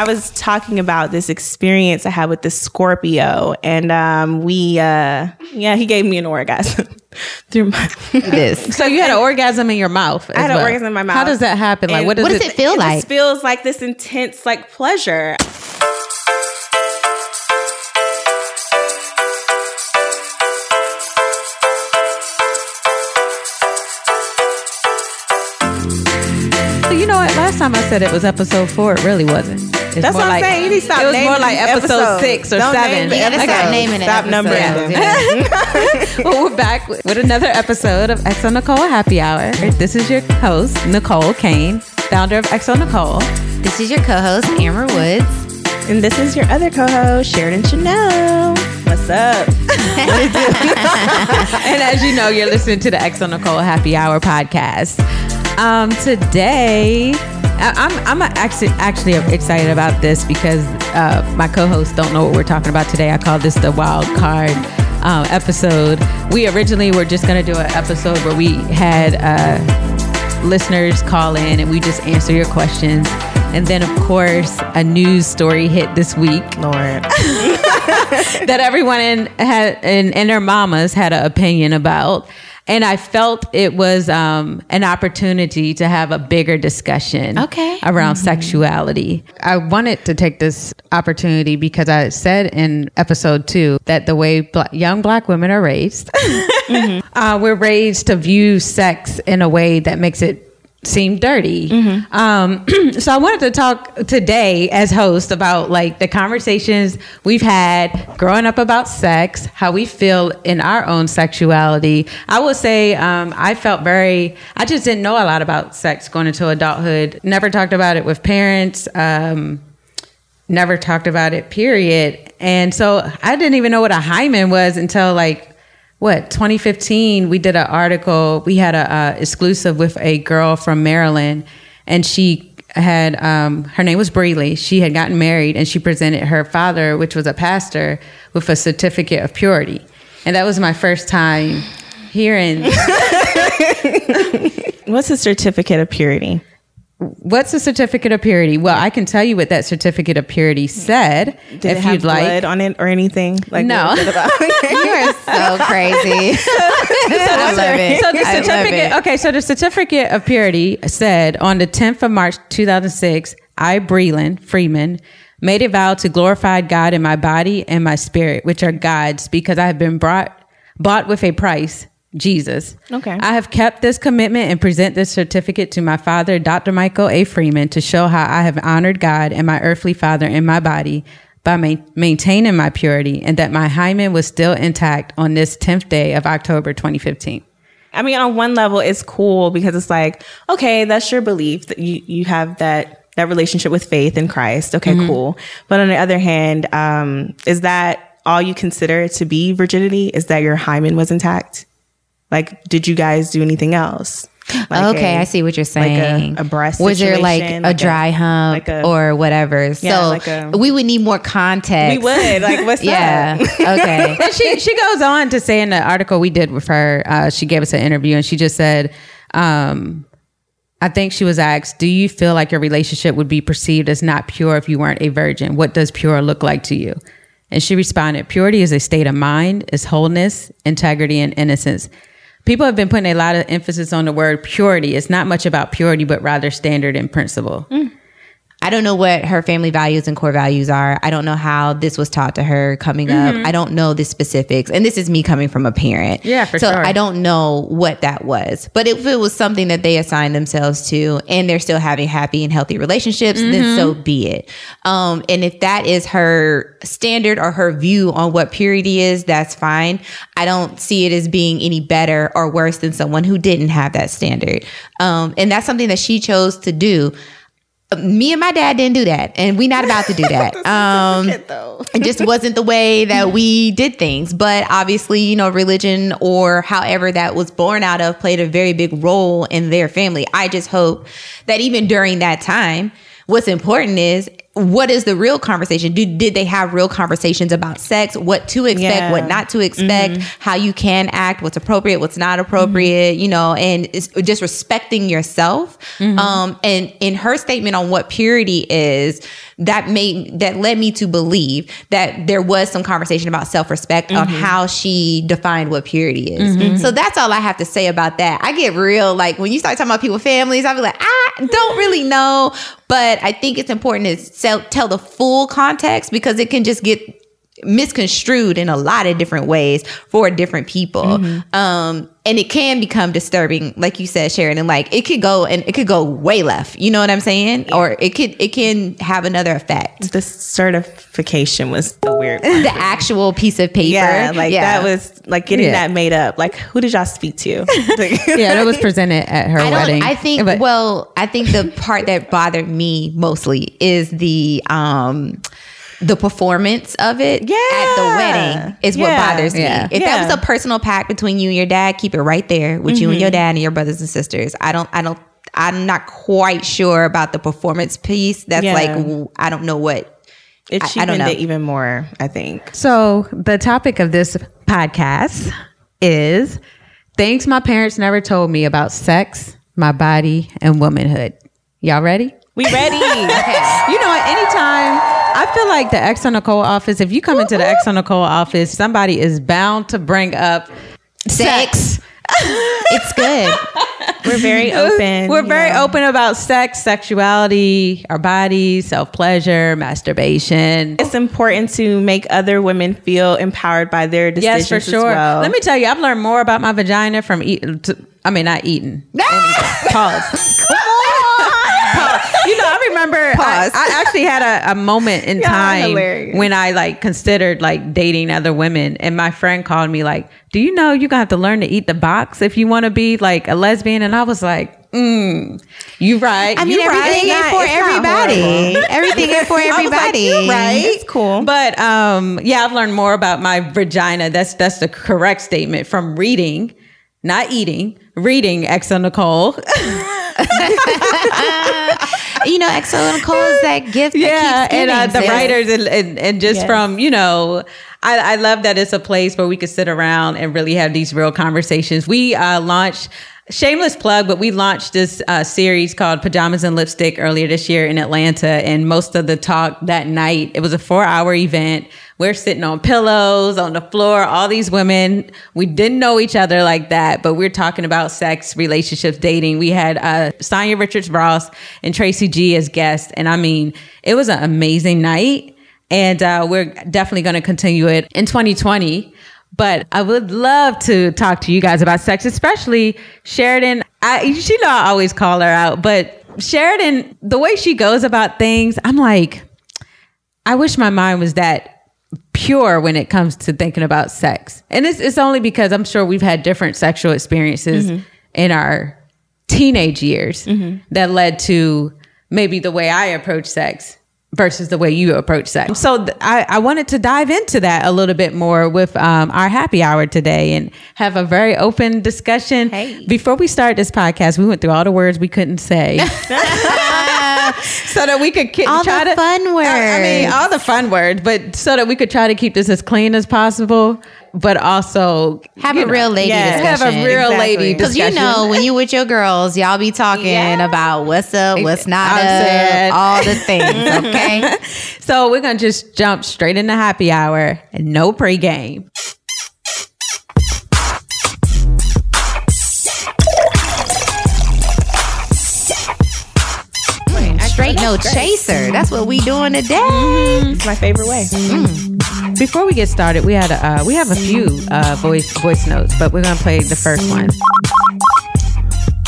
I was talking about this experience I had with the Scorpio, and um, we, uh, yeah, he gave me an orgasm through my. This. So you had an orgasm in your mouth. I had an orgasm in my mouth. How does that happen? Like, what does, what does it feel it like? just feels like this intense, like pleasure. You know what? Last time I said it was episode four. It really wasn't. It's That's what I'm like, saying. You need to stop It was more like episode episodes. six or Don't seven. name You stop naming it. Stop episodes. numbering Yeah. well, we're back with with another episode of xoNecole Happy Hour. This is your host, Necole Kane, founder of xoNecole. This is your co-host Amber Woods. And this is your other co-host, Sheriden Chanel. What's up? and as you know, you're listening to the xoNecole Happy Hour podcast. Um, today, I'm I'm actually actually excited about this because uh, my co-hosts don't know what we're talking about today. I call this the wild card um, episode. We originally were just gonna do an episode where we had uh, listeners call in and we just answer your questions. And then, of course, a news story hit this week Lord. that everyone in had and, and their mamas had an opinion about. And I felt it was um, an opportunity to have a bigger discussion Okay. around sexuality. I wanted to take this opportunity because I said in episode two that the way bla- young black women are raised, uh, we're raised to view sex in a way that makes it seem dirty. Um, so I wanted to talk today as host about like the conversations we've had growing up about sex, how we feel in our own sexuality. I will say um, I felt very, I just didn't know a lot about sex going into adulthood. Never talked about it with parents. Um, never talked about it period and so i didn't even know what a hymen was until like what 2015 we did an article we had a exclusive with a girl from maryland and she had um, her name was Breeley. She had gotten married and she presented her father, which was a pastor, with a certificate of purity. And that was my first time hearing What's a certificate of purity? What's a certificate of purity. Well, I can tell you what that certificate of purity said Did if you'd like. on it or anything? Like No. what was it about? You are so crazy. I love it. So the I certificate, okay, so the certificate of purity said on the 10th of March 2006, I, Brelyn Freeman, made a vow to glorify God in my body and my spirit, which are God's, because I have been brought bought with a price, Jesus. Okay. I have kept this commitment and present this certificate to my father, Dr. Michael A. Freeman, to show how I have honored God and my earthly father in my body by ma- maintaining my purity and that my hymen was still intact on this 10th day of October 2015. I mean, on one level, it's cool because it's like, okay, that's your belief that you, you have that, that relationship with faith in Christ. Okay, cool. But on the other hand, um, is that all you consider to be virginity? Is that your hymen was intact? Like, did you guys do anything else? Like okay, a- I see what you're like saying. a, a breast Was there like situation, a dry hump like a- or whatever? Yeah, so like a- we would need more context. We would. Like, what's yeah. up? okay. And she she goes on to say in the article we did with her, uh, she gave us an interview and she just said, um, I think she was asked, "Do you feel like your relationship would be perceived as not pure if you weren't a virgin? What does pure look like to you?" And she responded, "Purity is a state of mind, is wholeness, integrity, and innocence." People have been putting a lot of emphasis on the word purity. It's not much about purity, but rather standard and principle. Mm. I don't know what her family values and core values are. I don't know how this was taught to her coming Mm-hmm. up. I don't know the specifics. And this is me coming from a parent. Yeah, for so sure. I don't know what that was. But if it was something that they assigned themselves to and they're still having happy and healthy relationships, then so Mm-hmm. be it. Um, and if that is her standard or her view on what purity is, that's fine. I don't see it as being any better or worse than someone who didn't have that standard. Um, and that's something that she chose to do me and my dad didn't do that and we not about to do that. Um it just wasn't the way that we did things. But obviously you know religion or however that was born out of played a very big role in their family. I just hope that even during that time what's important is what is the real conversation? Did, did they have real conversations about sex? What to expect, Yeah. what not to expect, mm-hmm. how you can act, what's appropriate, what's not appropriate, mm-hmm. you know, and just respecting yourself. Mm-hmm. Um, and in her statement on what purity is, that made that led me to believe that there was some conversation about self-respect on how she defined what purity is. So that's all I have to say about that. I get real like when you start talking about people's families, I'll be like, I don't really know, but I think it's important to sell, tell the full context because it can just get misconstrued in a lot of different ways for different people. Um, and it can become disturbing, like you said, Sharon, and like it could go and it could go way left. You know what I'm saying? Or it could it can have another effect. The certification was the weird one. The actual piece of paper. Yeah, like Yeah. that was like getting Yeah. that made up. Like, who did y'all speak to? Yeah, that was presented at her I wedding. I think. But- well, I think the part that bothered me mostly is the um the performance of it yeah. at the wedding is what Yeah. bothers me. Yeah. If that was a personal pact between you and your dad, keep it right there with you and mm-hmm. your dad and your brothers and sisters. I don't. I don't. I'm not quite sure about the performance piece. That's Yeah. like I don't know what. it I- I cheapened don't know. it even more, I think. So, the topic of this podcast is things my parents never told me about sex, my body, and womanhood. Y'all ready? We ready. You know, at any time, I feel like the xoNecole office, if you come into the xoNecole office, somebody is bound to bring up sex. It's good. We're very open. We're very know. open about sex, sexuality, our bodies, self pleasure, masturbation. It's important to make other women feel empowered by their decisions Yes, for as sure. well. Let me tell you, I've learned more about my vagina from eating. I mean, not eating. Pause. Pause. You know, I remember I. I actually had a, a moment in time when I like considered like dating other women, and my friend called me like, "Do you know you're gonna have to learn to eat the box if you want to be like a lesbian?" And I was like, "Mm, you right. I mean, you right. everything ain't for everybody. Everything ain't for like, everybody. "You're right. It's cool. But um, yeah, I've learned more about my vagina. That's that's the correct statement from reading, not eating. Reading xoNecole. you know, xoNecole is that gift. yeah, that and uh, the writers and, and, and just Yes. from you know. I, I love that it's a place where we could sit around and really have these real conversations. We uh, launched shameless plug, but we launched this uh, series called Pajamas and Lipstick earlier this year in Atlanta. And most of the talk that night, it was a four hour event. We're sitting on pillows on the floor, all these women. We didn't know each other like that, but we're talking about sex, relationships, dating. We had uh, Sanya Richards Ross and Tracy G as guests. And I mean, it was an amazing night. And uh, we're definitely going to continue it in 2020. But I would love to talk to you guys about sex, especially Sheriden. I, she know I always call her out, but Sheriden, the way she goes about things, I'm like, I wish my mind was that pure when it comes to thinking about sex. And it's, it's only because I'm sure we've had different sexual experiences in our teenage years that led to maybe the way I approach sex versus the way you approach sex. So th- I, I wanted to dive into that a little bit more with um, our happy hour today and have a very open discussion. Hey. Before we start this podcast, we went through all the words we couldn't say. so that we could ki- All try the to fun I- I mean, all the fun words, but so that we could try to keep this as clean as possible, but also Have a know, real lady yeah, have a real Exactly. lady Because you know, when you with your girls, y'all be talking Yeah. about what's up, what's not I'm up, all the things. Okay. So we're gonna just jump straight into happy hour and no pregame. No chaser. That's what we doing today. It's my favorite way. Before we get started, we had a, uh, we have a few uh, voice voice notes, but we're gonna play the first one.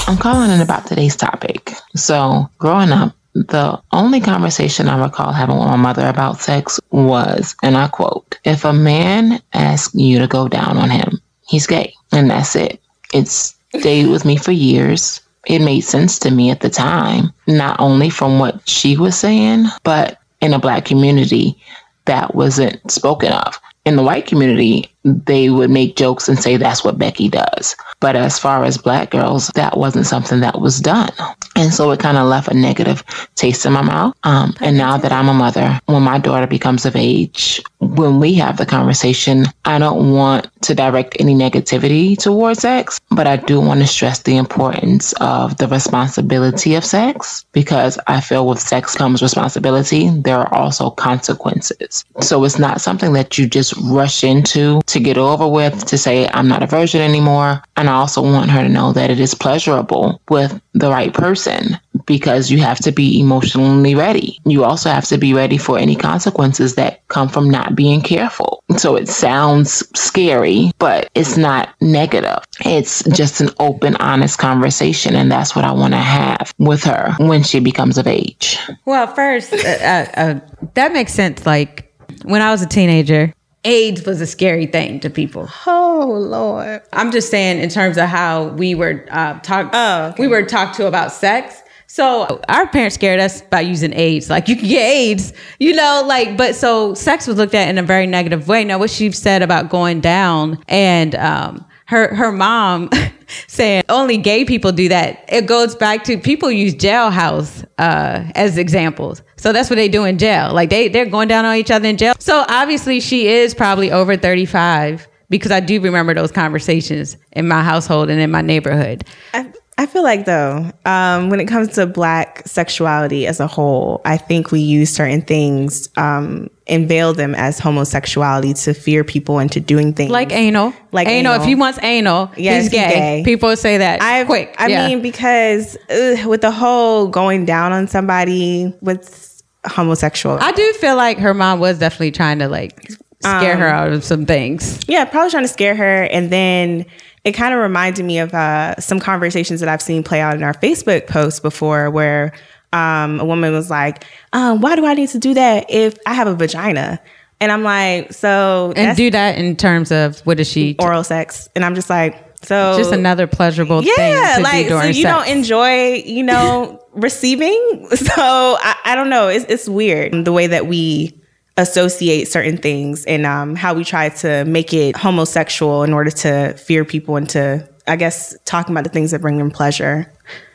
I'm calling in about today's topic. So, growing up, the only conversation I recall having with my mother about sex was, and I quote, if a man asks you to go down on him, he's gay. And that's it. It's stayed with me for years. It made sense to me at the time, not only from what she was saying, but in a black community that wasn't spoken of. In the white community, they would make jokes and say that's what Becky does. But as far as black girls, that wasn't something that was done. And so it kind of left a negative taste in my mouth. Um, and now that I'm a mother, when my daughter becomes of age, when we have the conversation, I don't want to direct any negativity towards sex, but I do want to stress the importance of the responsibility of sex because I feel with sex comes responsibility. There are also consequences. So it's not something that you just rush into to get over with to say, I'm not a virgin anymore. And I also want her to know that it is pleasurable with the right person because you have to be emotionally ready. You also have to be ready for any consequences that come from not being careful. So it sounds scary, but it's not negative. It's just an open, honest conversation. And that's what I want to have with her when she becomes of age. Well, first, uh, uh, uh, that makes sense. Like when I was a teenager, AIDS was a scary thing to people. Oh Lord. I'm just saying in terms of how we were uh, talked. Oh, okay. We were talked to about sex. So our parents scared us by using AIDS. Like you can get AIDS, you know, like, but so sex was looked at in a very negative way. Now, what she said about going down and, um, her, her mom saying only gay people do that. It goes back to people use jailhouse, uh, as examples. So that's what they do in jail. Like they, they're going down on each other in jail. So obviously she is probably over 35 because I do remember those conversations in my household and in my neighborhood. I, I feel like though, um, when it comes to black sexuality as a whole, I think we use certain things um, and veil them as homosexuality to fear people into doing things Like anal. Like anal. anal. If he wants anal, Yes, he's, gay. gay. People say that I quick. I Yeah. mean, because ugh, with the whole going down on somebody with homosexual, I do feel like her mom was definitely trying to like scare Um, her out of some things. yeah, probably trying to scare her. And then it kind of reminded me of uh, some conversations that I've seen play out in our Facebook posts before, where um, a woman was like, um, "Why do I need to do that if I have a vagina?" And I'm like, "So And do that in terms of what is she? oral sex?" And I'm just like, "So just another pleasurable yeah, thing to like do so you sex. don't enjoy, you know, receiving. So I, I don't know. It's it's weird the way that we associate certain things and um, how we try to make it homosexual in order to fear people into, I guess, talking about the things that bring them pleasure.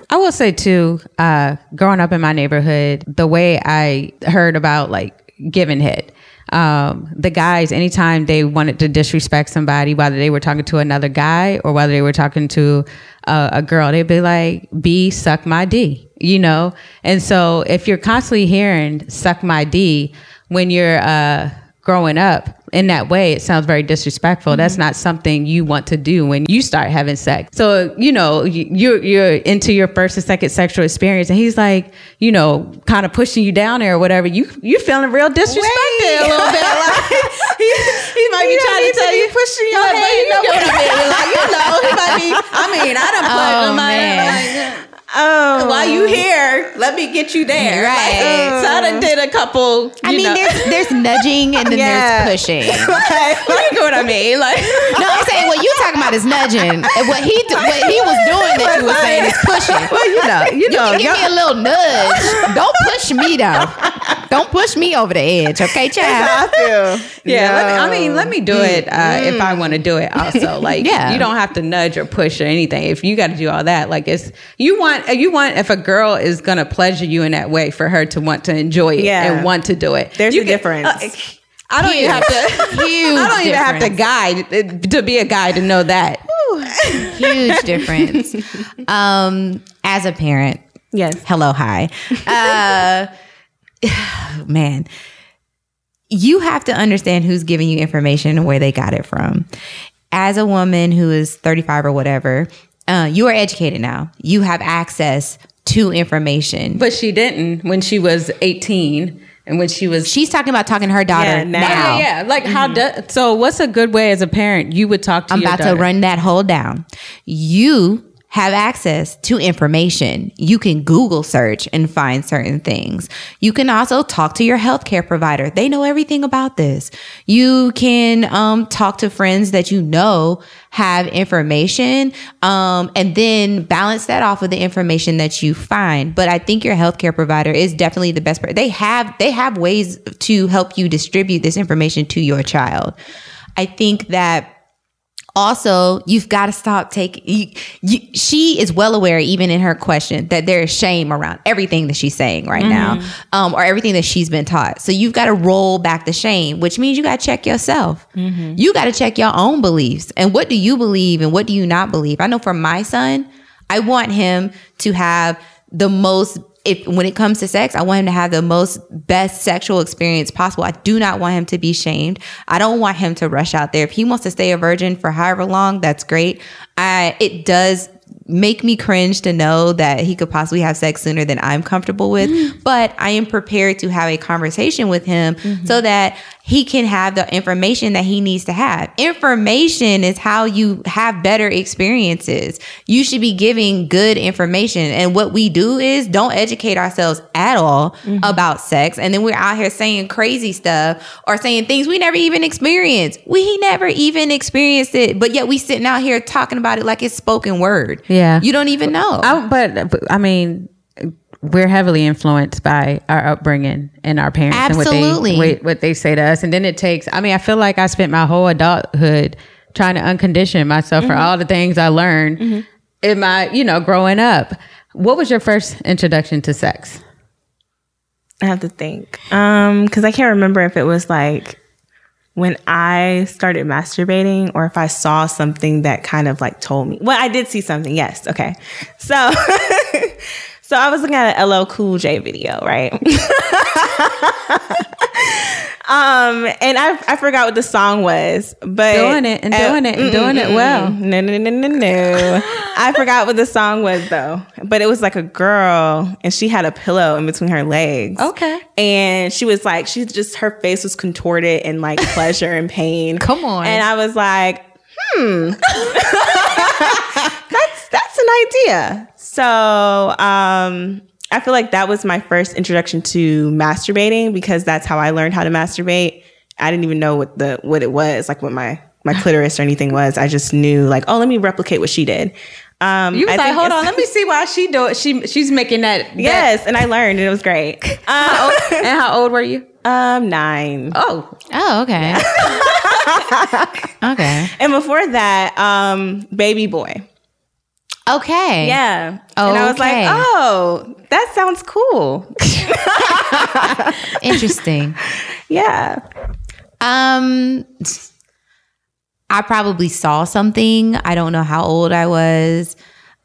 I will say too, uh, growing up in my neighborhood, the way I heard about like giving head, um, the guys, anytime they wanted to disrespect somebody, whether they were talking to another guy or whether they were talking to uh, a girl, they'd be like, B, suck my D, you know? And so if you're constantly hearing suck my D when you're, uh, growing up in that way, it sounds very disrespectful. That's not something you want to do when you start having sex. So, you know, you- you're, you're into your first and second sexual experience and he's like, you know, kind of pushing you down there or whatever. You, you feeling real disrespected a little bit. Like, he, he might be trying to tell you, pushing you your head you know what I mean. Like, you know, he might be, I mean, I done put Oh, like, Oh, while you here, let me get you there. Right. Like, so I did a couple, I mean, know. there's there's nudging and then Yeah. there's pushing. Okay. You get what I mean? Like, No, I'm saying what you talking about is nudging. And What he what he was doing that you were saying is pushing. well, you know, you You know, can give me a little nudge. Don't push me though. Don't push me over the edge, okay, child? I feel. Yeah, let me, I mean, let me do it uh, if I want to do it. Also, like, Yeah. you don't have to nudge or push or anything. If you got to do all that, like, it's you want you want if a girl is gonna pleasure you in that way for her to want to enjoy it Yeah. and want to do it. There's You a can- difference. uh, I don't even have to. Huge I don't even have to guide uh, to be a guy to know that. Huge difference. Um, as a parent, Yes. hello, hi. Uh, man, you have to understand who's giving you information and where they got it from. As a woman who is 35 or whatever, uh, you are educated now. You have access to information. But she didn't when she was eighteen and when she was She's talking about talking to her daughter Yeah, now. now. Yeah, yeah. Like how do, so what's a good way as a parent you would talk to I'm your about daughter? to run that whole down. You have access to information. You can Google search and find certain things. You can also talk to your healthcare provider. They know everything about this. You can um, talk to friends that you know have information um, and then balance that off with the information that you find. But I think your healthcare provider is definitely the best. They have they have ways to help you distribute this information to your child. I think that also you've got to stop taking you, you, she is well aware even in her question that there is shame around everything that she's saying right now um, or everything that she's been taught. So you've got to roll back the shame which means you got to check yourself. You got to check your own beliefs. And what do you believe and what do you not believe? I know for my son i want him to have the most if when it comes to sex, I want him to have the most best sexual experience possible. I do not want him to be shamed. I don't want him to rush out there. If he wants to stay a virgin for however long, that's great. I it does make me cringe to know that he could possibly have sex sooner than I'm comfortable with, mm. but I am prepared to have a conversation with him mm-hmm. so that he can have the information that he needs to have. Information is how you have better experiences. You should be giving good information. And what we do is don't educate ourselves at all mm-hmm. about sex. And then we're out here saying crazy stuff or saying things we never even experienced. We never even experienced it, but yet we sitting out here talking about it like it's spoken word. Yeah. You don't even know. I, but, but I mean, we're heavily influenced by our upbringing and our parents Absolutely. and what they what, what they say to us. And then it takes. I mean, I feel like I spent my whole adulthood trying to uncondition myself for all the things I learned in my, you know, growing up. What was your first introduction to sex? I have to think. Um, because I can't remember if it was like when I started masturbating or if I saw something that kind of like told me. Well, I did see something. Yes. Okay. So, so I was looking at an LL Cool J video, right? um, and I I forgot what the song was, but Doing it and doing it and doing it well. no, no, no, no, no. I forgot what the song was though. But it was like a girl and she had a pillow in between her legs. Okay. And she was like, she just, her face was contorted in like pleasure and pain. Come on. And I was like, hmm. that's, that's an idea. So, um, I feel like that was my first introduction to masturbating because that's how I learned how to masturbate. I didn't even know what the what it was, like what my my clitoris or anything was. I just knew like, oh, let me replicate what she did. Um, You was I like, hold on, let me see why she do it. She she's making that. that- Yes, and I learned, and it was great. Um, and how old were you? um, nine. Oh, oh, okay. okay. And before that, um, baby boy. Okay. Yeah. And I was like, oh, that sounds cool. Interesting. yeah. Um, I probably saw something. I don't know how old I was.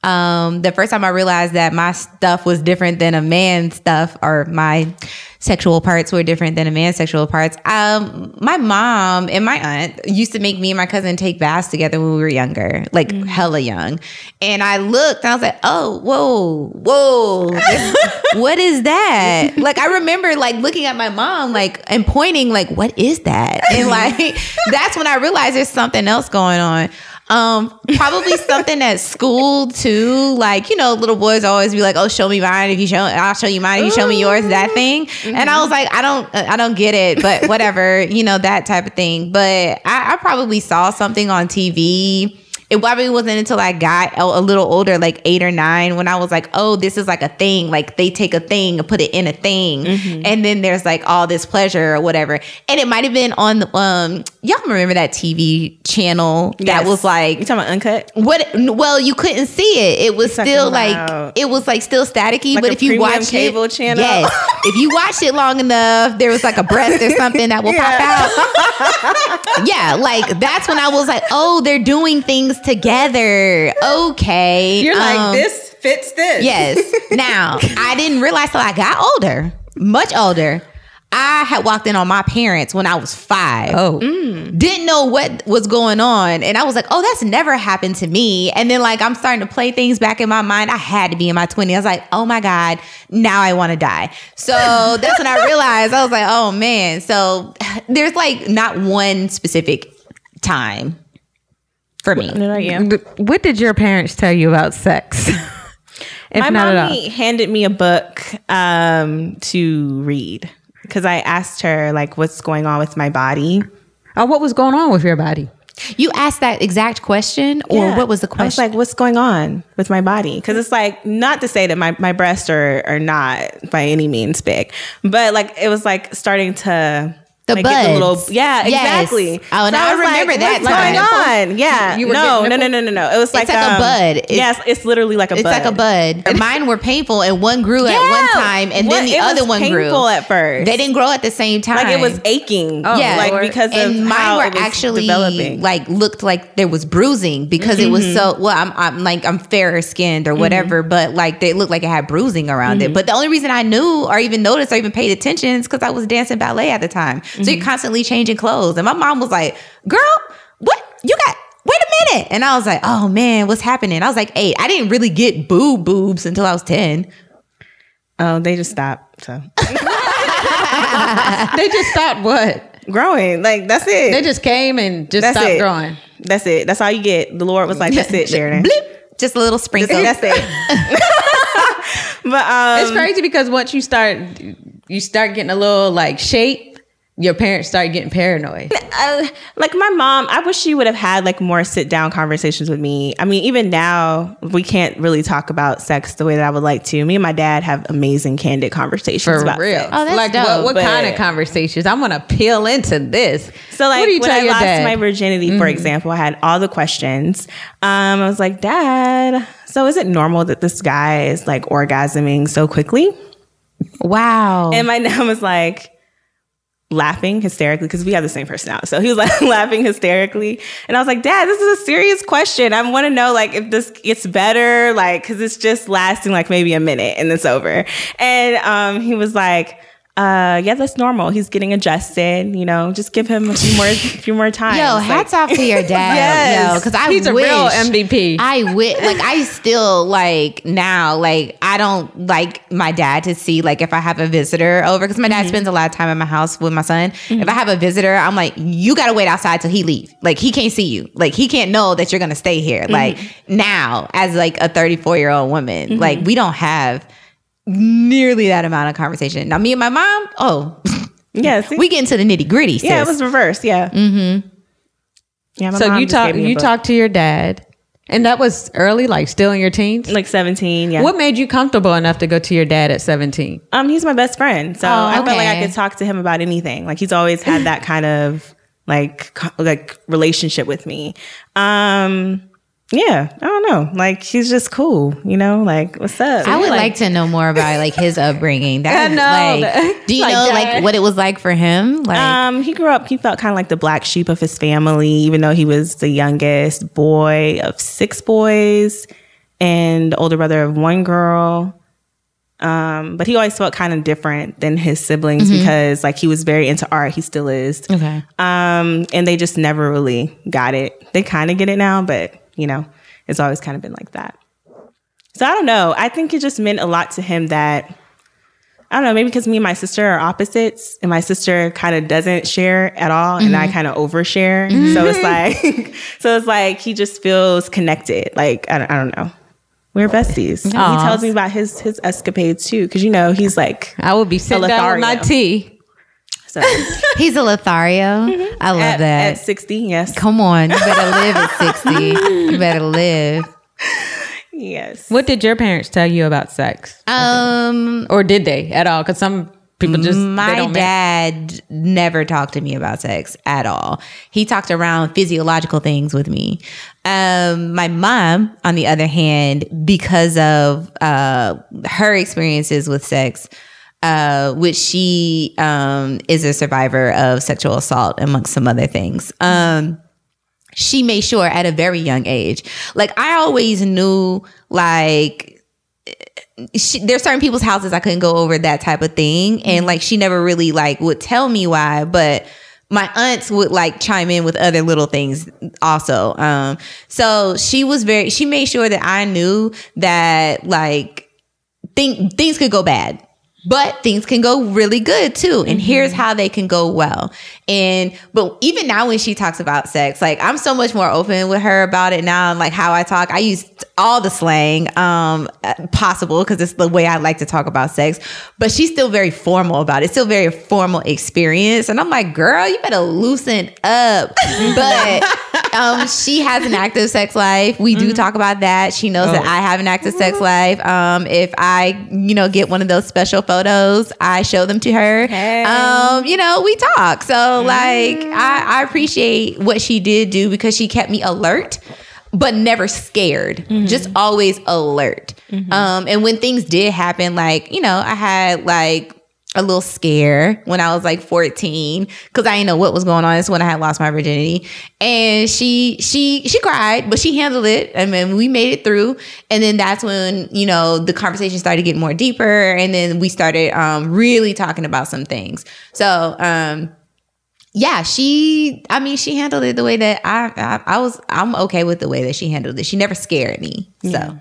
Um, the first time I realized that my stuff was different than a man's stuff, or my sexual parts were different than a man's sexual parts. Um, my mom and my aunt used to make me and my cousin take baths together when we were younger, like hella young. And I looked and I was like, oh, whoa, whoa, this- what is that? Like I remember like looking at my mom like and pointing like, what is that? And like that's when I realized there's something else going on. Um, probably something at school too. Like, you know, little boys always be like, "Oh, show me mine. If you show, I'll show you mine. If you show me yours." That thing. And I was like, I don't, I don't get it, but whatever, you know, that type of thing. But I, I probably saw something on TV. It probably wasn't until I got a, little older, like eight or nine, when I was like, oh, this is like a thing. Like they take a thing and put it in a thing. And then there's like all this pleasure or whatever. And it might have been on, the, um, y'all remember that TV channel that was like, You talking about uncut? what? Well, you couldn't see it. It was talking still like it was like still staticky. Like but if you watch cable it, channel? yes, if you watched it long enough, there was like a breast or something that will pop out. yeah, like that's when I was like, oh, they're doing things together. Okay, you're like Um, this fits this. Yes. Now, I didn't realize till I got older, much older. I had walked in on my parents when I was five. Oh, Didn't know what was going on. And I was like, oh, that's never happened to me. And then, like, I'm starting to play things back in my mind. I had to be in my 20s. I was like, oh my God, now I want to die. So that's when I realized, I was like, oh man. So there's like not one specific time for me. What about you? What did your parents tell you about sex? if My not at all. mommy handed me a book um, to read because I asked her like, "What's going on with my body?" Oh, what was going on with your body? You asked that exact question, or Yeah. what was the question? I was question? like, "What's going on with my body?" Because it's like not to say that my my breasts are are not by any means big, but like it was like starting to The like the little yeah Yes. exactly. Oh, and I was remember that What's going on? Yeah, You were no, no, no, no, no, no. It was like, like a um, bud. It's- yes, it's literally like a It's bud. like a bud. And mine were painful, and one grew at one time, and What- then the other one grew. painful at first. They didn't grow at the same time. like it was aching. Oh, yeah, like because of mine how were it was actually developing. like looked like there was bruising because it was mm-hmm. so well. I'm, I'm like I'm fairer skinned or mm-hmm. whatever, but like they looked like it had bruising around it. Mm-hmm. But the only reason I knew or even noticed or even paid attention is because I was dancing ballet at the time. So you're constantly changing clothes, and my mom was like, "Girl, what you got?" Wait a minute. And I was like, oh man, what's happening? I was like eight. I didn't really get boob boobs until I was 10. oh, they just stopped. So they just stopped what? growing, like that's it. They just came and just That's stopped it. growing. that's it. That's all you get. The Lord was like, that's it, Sheriden. Blip. Just a little sprinkle. That's it. but um, It's crazy because once you start, you start getting a little like shape. Your parents start getting paranoid. uh, like my mom, I wish she would have had like more sit down conversations with me. I mean, even now we can't really talk about sex the way that I would like to. Me and my dad have amazing, candid conversations For about real. sex. Oh, that's like dope. what, what But- kind of conversations? I want to peel into this. So like what do you when tell I your lost dad? my virginity, for example, I had all the questions. Um, I was like, Dad, so is it normal that this guy is like orgasming so quickly? Wow. And my dad was like laughing hysterically because we have the same personality. So he was like laughing hysterically. And I was like, Dad, this is a serious question. I want to know like if this gets better, like, cause it's just lasting like maybe a minute and it's over. And um, he was like, uh, yeah, that's normal. He's getting adjusted. You know, just give him a few more, a few more time. Yo, hats off to your dad. Yes. Yo, because I He's a real MVP. I wish, like, I still like now, like, I don't like my dad to see, like, if I have a visitor over, because my dad mm-hmm. spends a lot of time at my house with my son. Mm-hmm. If I have a visitor, I'm like, you got to wait outside till he leave. Like, he can't see you. Like, he can't know that you're gonna stay here. Mm-hmm. Like now, as like a 34 year old woman, like we don't have nearly that amount of conversation. Now, me and my mom, oh, yeah, see? we get into the nitty gritty. yeah, it was reverse. Yeah. Mm-hmm. Yeah. my so mom you talk, gave me a you book. talked to your dad, and that was early, like still in your teens. like 17. Yeah. What made you comfortable enough to go to your dad at seventeen? Um, he's my best friend, so Oh, I felt like I could talk to him about anything. Like he's always had that kind of like co- like relationship with me. Um, yeah, I don't know. Like he's just cool, you know. Like what's up? I would Like, like, to know more about like his upbringing. That I is, know. Like, do you Like know that. like what it was like for him? Like, Um, he grew up. He felt kind of like the black sheep of his family, even though he was the youngest boy of six boys and the older brother of one girl. Um, but he always felt kind of different than his siblings because, like, he was very into art. He still is. okay. Um, and they just never really got it. They kind of get it now, but you know, it's always kind of been like that. So I don't know. I think it just meant a lot to him that I don't know, maybe because me and my sister are opposites, and my sister kind of doesn't share at all, and I mm-hmm. kind of overshare. So it's mm-hmm. like, so it's like he just feels connected. Like I don't, I don't know. We're besties. He tells me about his his escapades too, because you know he's like I would be sitting down with my tea. So He's a Lothario. I love at, that. at sixty. Yes, Come on, you better live at 60. You better live. yes. What did your parents tell you about sex, Um or did they at all? Because some people just my don't dad never talked to me about sex at all. He talked around physiological things with me. Um, my mom, on the other hand, because of uh, her experiences with sex, uh, which she um, is a survivor of sexual assault, amongst some other things. Um, she made sure at a very young age, like I always knew, like she, there's certain people's houses I couldn't go over that type of thing, and like she never really like would tell me why, but my aunts would like chime in with other little things also. Um, so she was very she made sure that I knew that like thing, things could go bad. But things can go really good too. And here's how they can go well. And, but even now when she talks about sex, like I'm so much more open with her about it now. And like how I talk, I use all the slang, um, possible because it's the way I like to talk about sex. But she's still very formal about it. It's still very formal experience. And I'm like, girl, you better loosen up. but, um, she has an active sex life. We do talk about that. She knows that I have an active sex life. Um, if I, you know, get one of those special photos. I show them to her. Hey. Um, you know, we talk. So like I, I appreciate what she did do because she kept me alert. But never scared, just always alert. Um, and when things did happen, like, you know, I had like a little scare when I was like 14 because I didn't know what was going on. That's when I had lost my virginity. And she she she cried, but she handled it. I mean, we made it through. And then that's when, you know, the conversation started getting more deeper. And then we started um really talking about some things. So um yeah, she I mean, she handled it the way that I I, I was I'm okay with the way that she handled it. She never scared me. So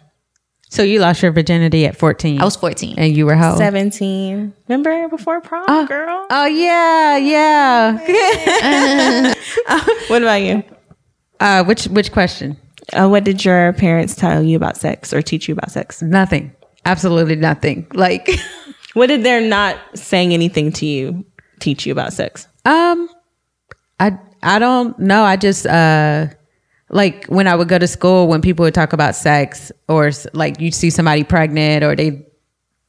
So you lost your virginity at 14. I was 14. and you were how? old? 17. Remember before prom, oh. girl? Oh yeah, yeah. What about you? uh, which which question? Uh, what did your parents tell you about sex or teach you about sex? Nothing. Absolutely nothing. Like, What did their not saying anything to you teach you about sex? um, I I don't know. I just uh, like when I would go to school, when people would talk about sex, or like you see somebody pregnant, or they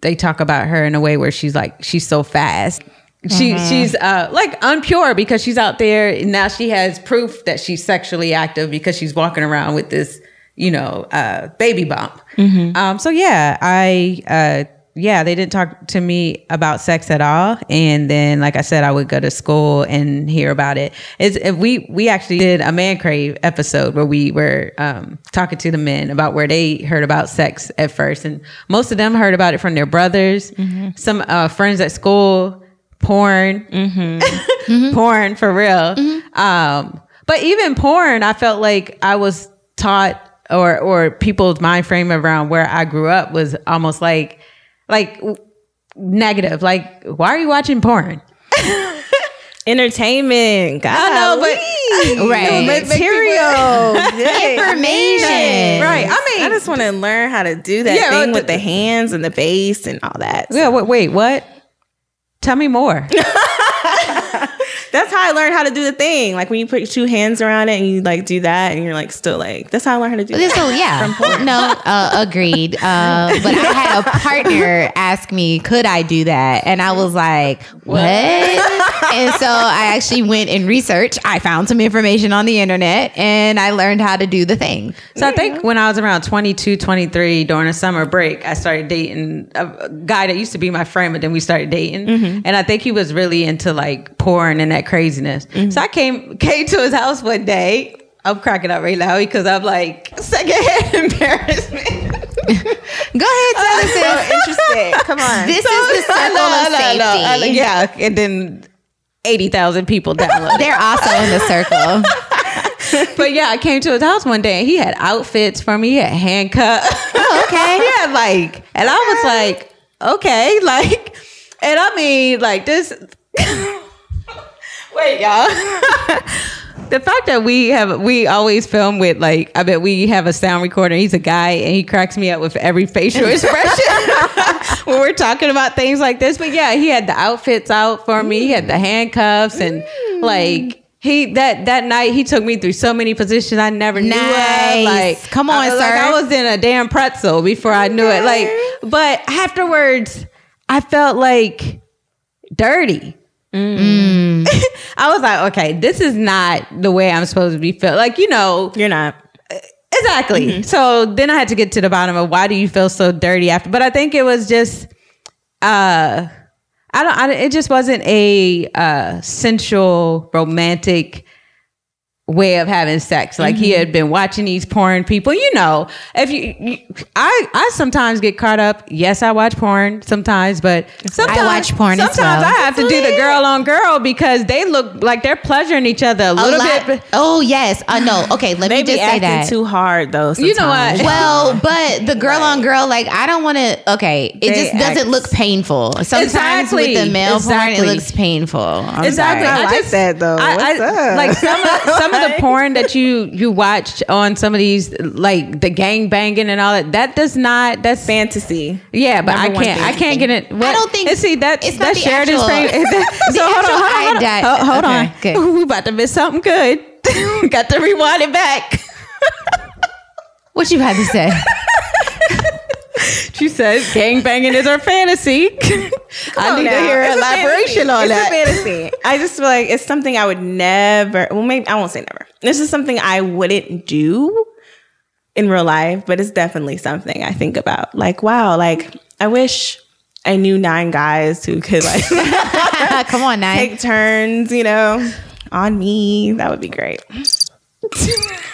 they talk about her in a way where she's like she's so fast. She she's uh like unpure because she's out there and now she has proof that she's sexually active because she's walking around with this you know uh baby bump. Um so yeah, I uh yeah, they didn't talk to me about sex at all. And then, like I said, I would go to school and hear about it. It's, if we we actually did a man crave episode where we were um, talking to the men about where they heard about sex at first, and most of them heard about it from their brothers, some uh, friends at school, porn, porn for real. Um, but even porn, I felt like I was taught, or or people's mind frame around where I grew up was almost like like negative. Like, why are you watching porn? Entertainment. God, I know, but Right. material. Information. right. I mean, I just want to learn how to do that Yeah, thing well, with the- the hands and the bass and all that. yeah. Wait, wait, what? Tell me more. That's how I learned how to do the thing. Like when you put your two hands around it and you like do that and you're like still like, that's how I learned how to do that. So yeah, no, uh, agreed. Uh, but I had a partner ask me, could I do that? And I was like, what? and so I actually went and researched. I found some information on the internet and I learned how to do the thing. So I think when I was around 22, 23 during a summer break, I started dating a, a guy that used to be my friend, but then we started dating. And I think he was really into like porn and that craziness. So mm-hmm. I came came to his house one day. I'm cracking up right now because I'm like secondhand embarrassment. Go ahead, tell us so. Come on. This is the circle I of know, I know, I know. safety. Yeah, and then eighty thousand people downloaded. They're also in the circle. but yeah, I came to his house one day and he had outfits for me. He had handcuffs. Oh, okay. he had like, and I was like, okay, like, and I mean, like this. Wait, y'all. the fact that we have we always film with like I bet we have a sound recorder. He's a guy and he cracks me up with every facial expression when we're talking about things like this. But yeah, he had the outfits out for me. He had the mm. handcuffs and mm. like. He that that night he took me through so many positions I never knew Nice. of. Like, Come on, I, like, sir. I was in a damn pretzel before I knew it. Like, but afterwards, I felt like dirty. Mm. I was like, okay, this is not the way I'm supposed to be felt. Like, you know, You're not. exactly. Mm-hmm. So then I had to get to the bottom of why do you feel so dirty after? But I think it was just, uh, I don't. I, it just wasn't a uh, sensual, romantic way of having sex. Like he Mm-hmm. had been watching these porn people. You know, if you, you I, I sometimes get caught up. Yes, I watch porn sometimes, but sometimes watch porn as Sometimes well. I have to do the girl on girl because they look like they're pleasuring each other a A little lot- bit. Oh yes, I know. Okay, let me just say that. too hard though. You know what? well, but the girl on girl, like I don't want to. Okay, it They just doesn't act- look painful. Sometimes Exactly. with the male Exactly. porn, it looks painful. I'm exactly. sorry. I like that, though. I, What's I- up? Like some of, some of the porn that you you watch on some of these, like the gang banging and all that. That does not. That's fantasy. yeah, but I Number one can't. I can't get it. What, don't think- And see that it's not that's the Sheriden's actual- thing. the so hold on, hold on, hold on. Hold, Okay, on. good. We about to miss something good. Got to rewind it back. What you had to say? she says gang banging is her fantasy. I need to hear It's elaboration on it's that. a fantasy. I just feel like it's something I would never. Well, maybe I won't say never. This is something I wouldn't do in real life, but it's definitely something I think about. Like, wow, like I wish I knew nine guys who could like Come on, nine take turns, you know, on me. That would be great.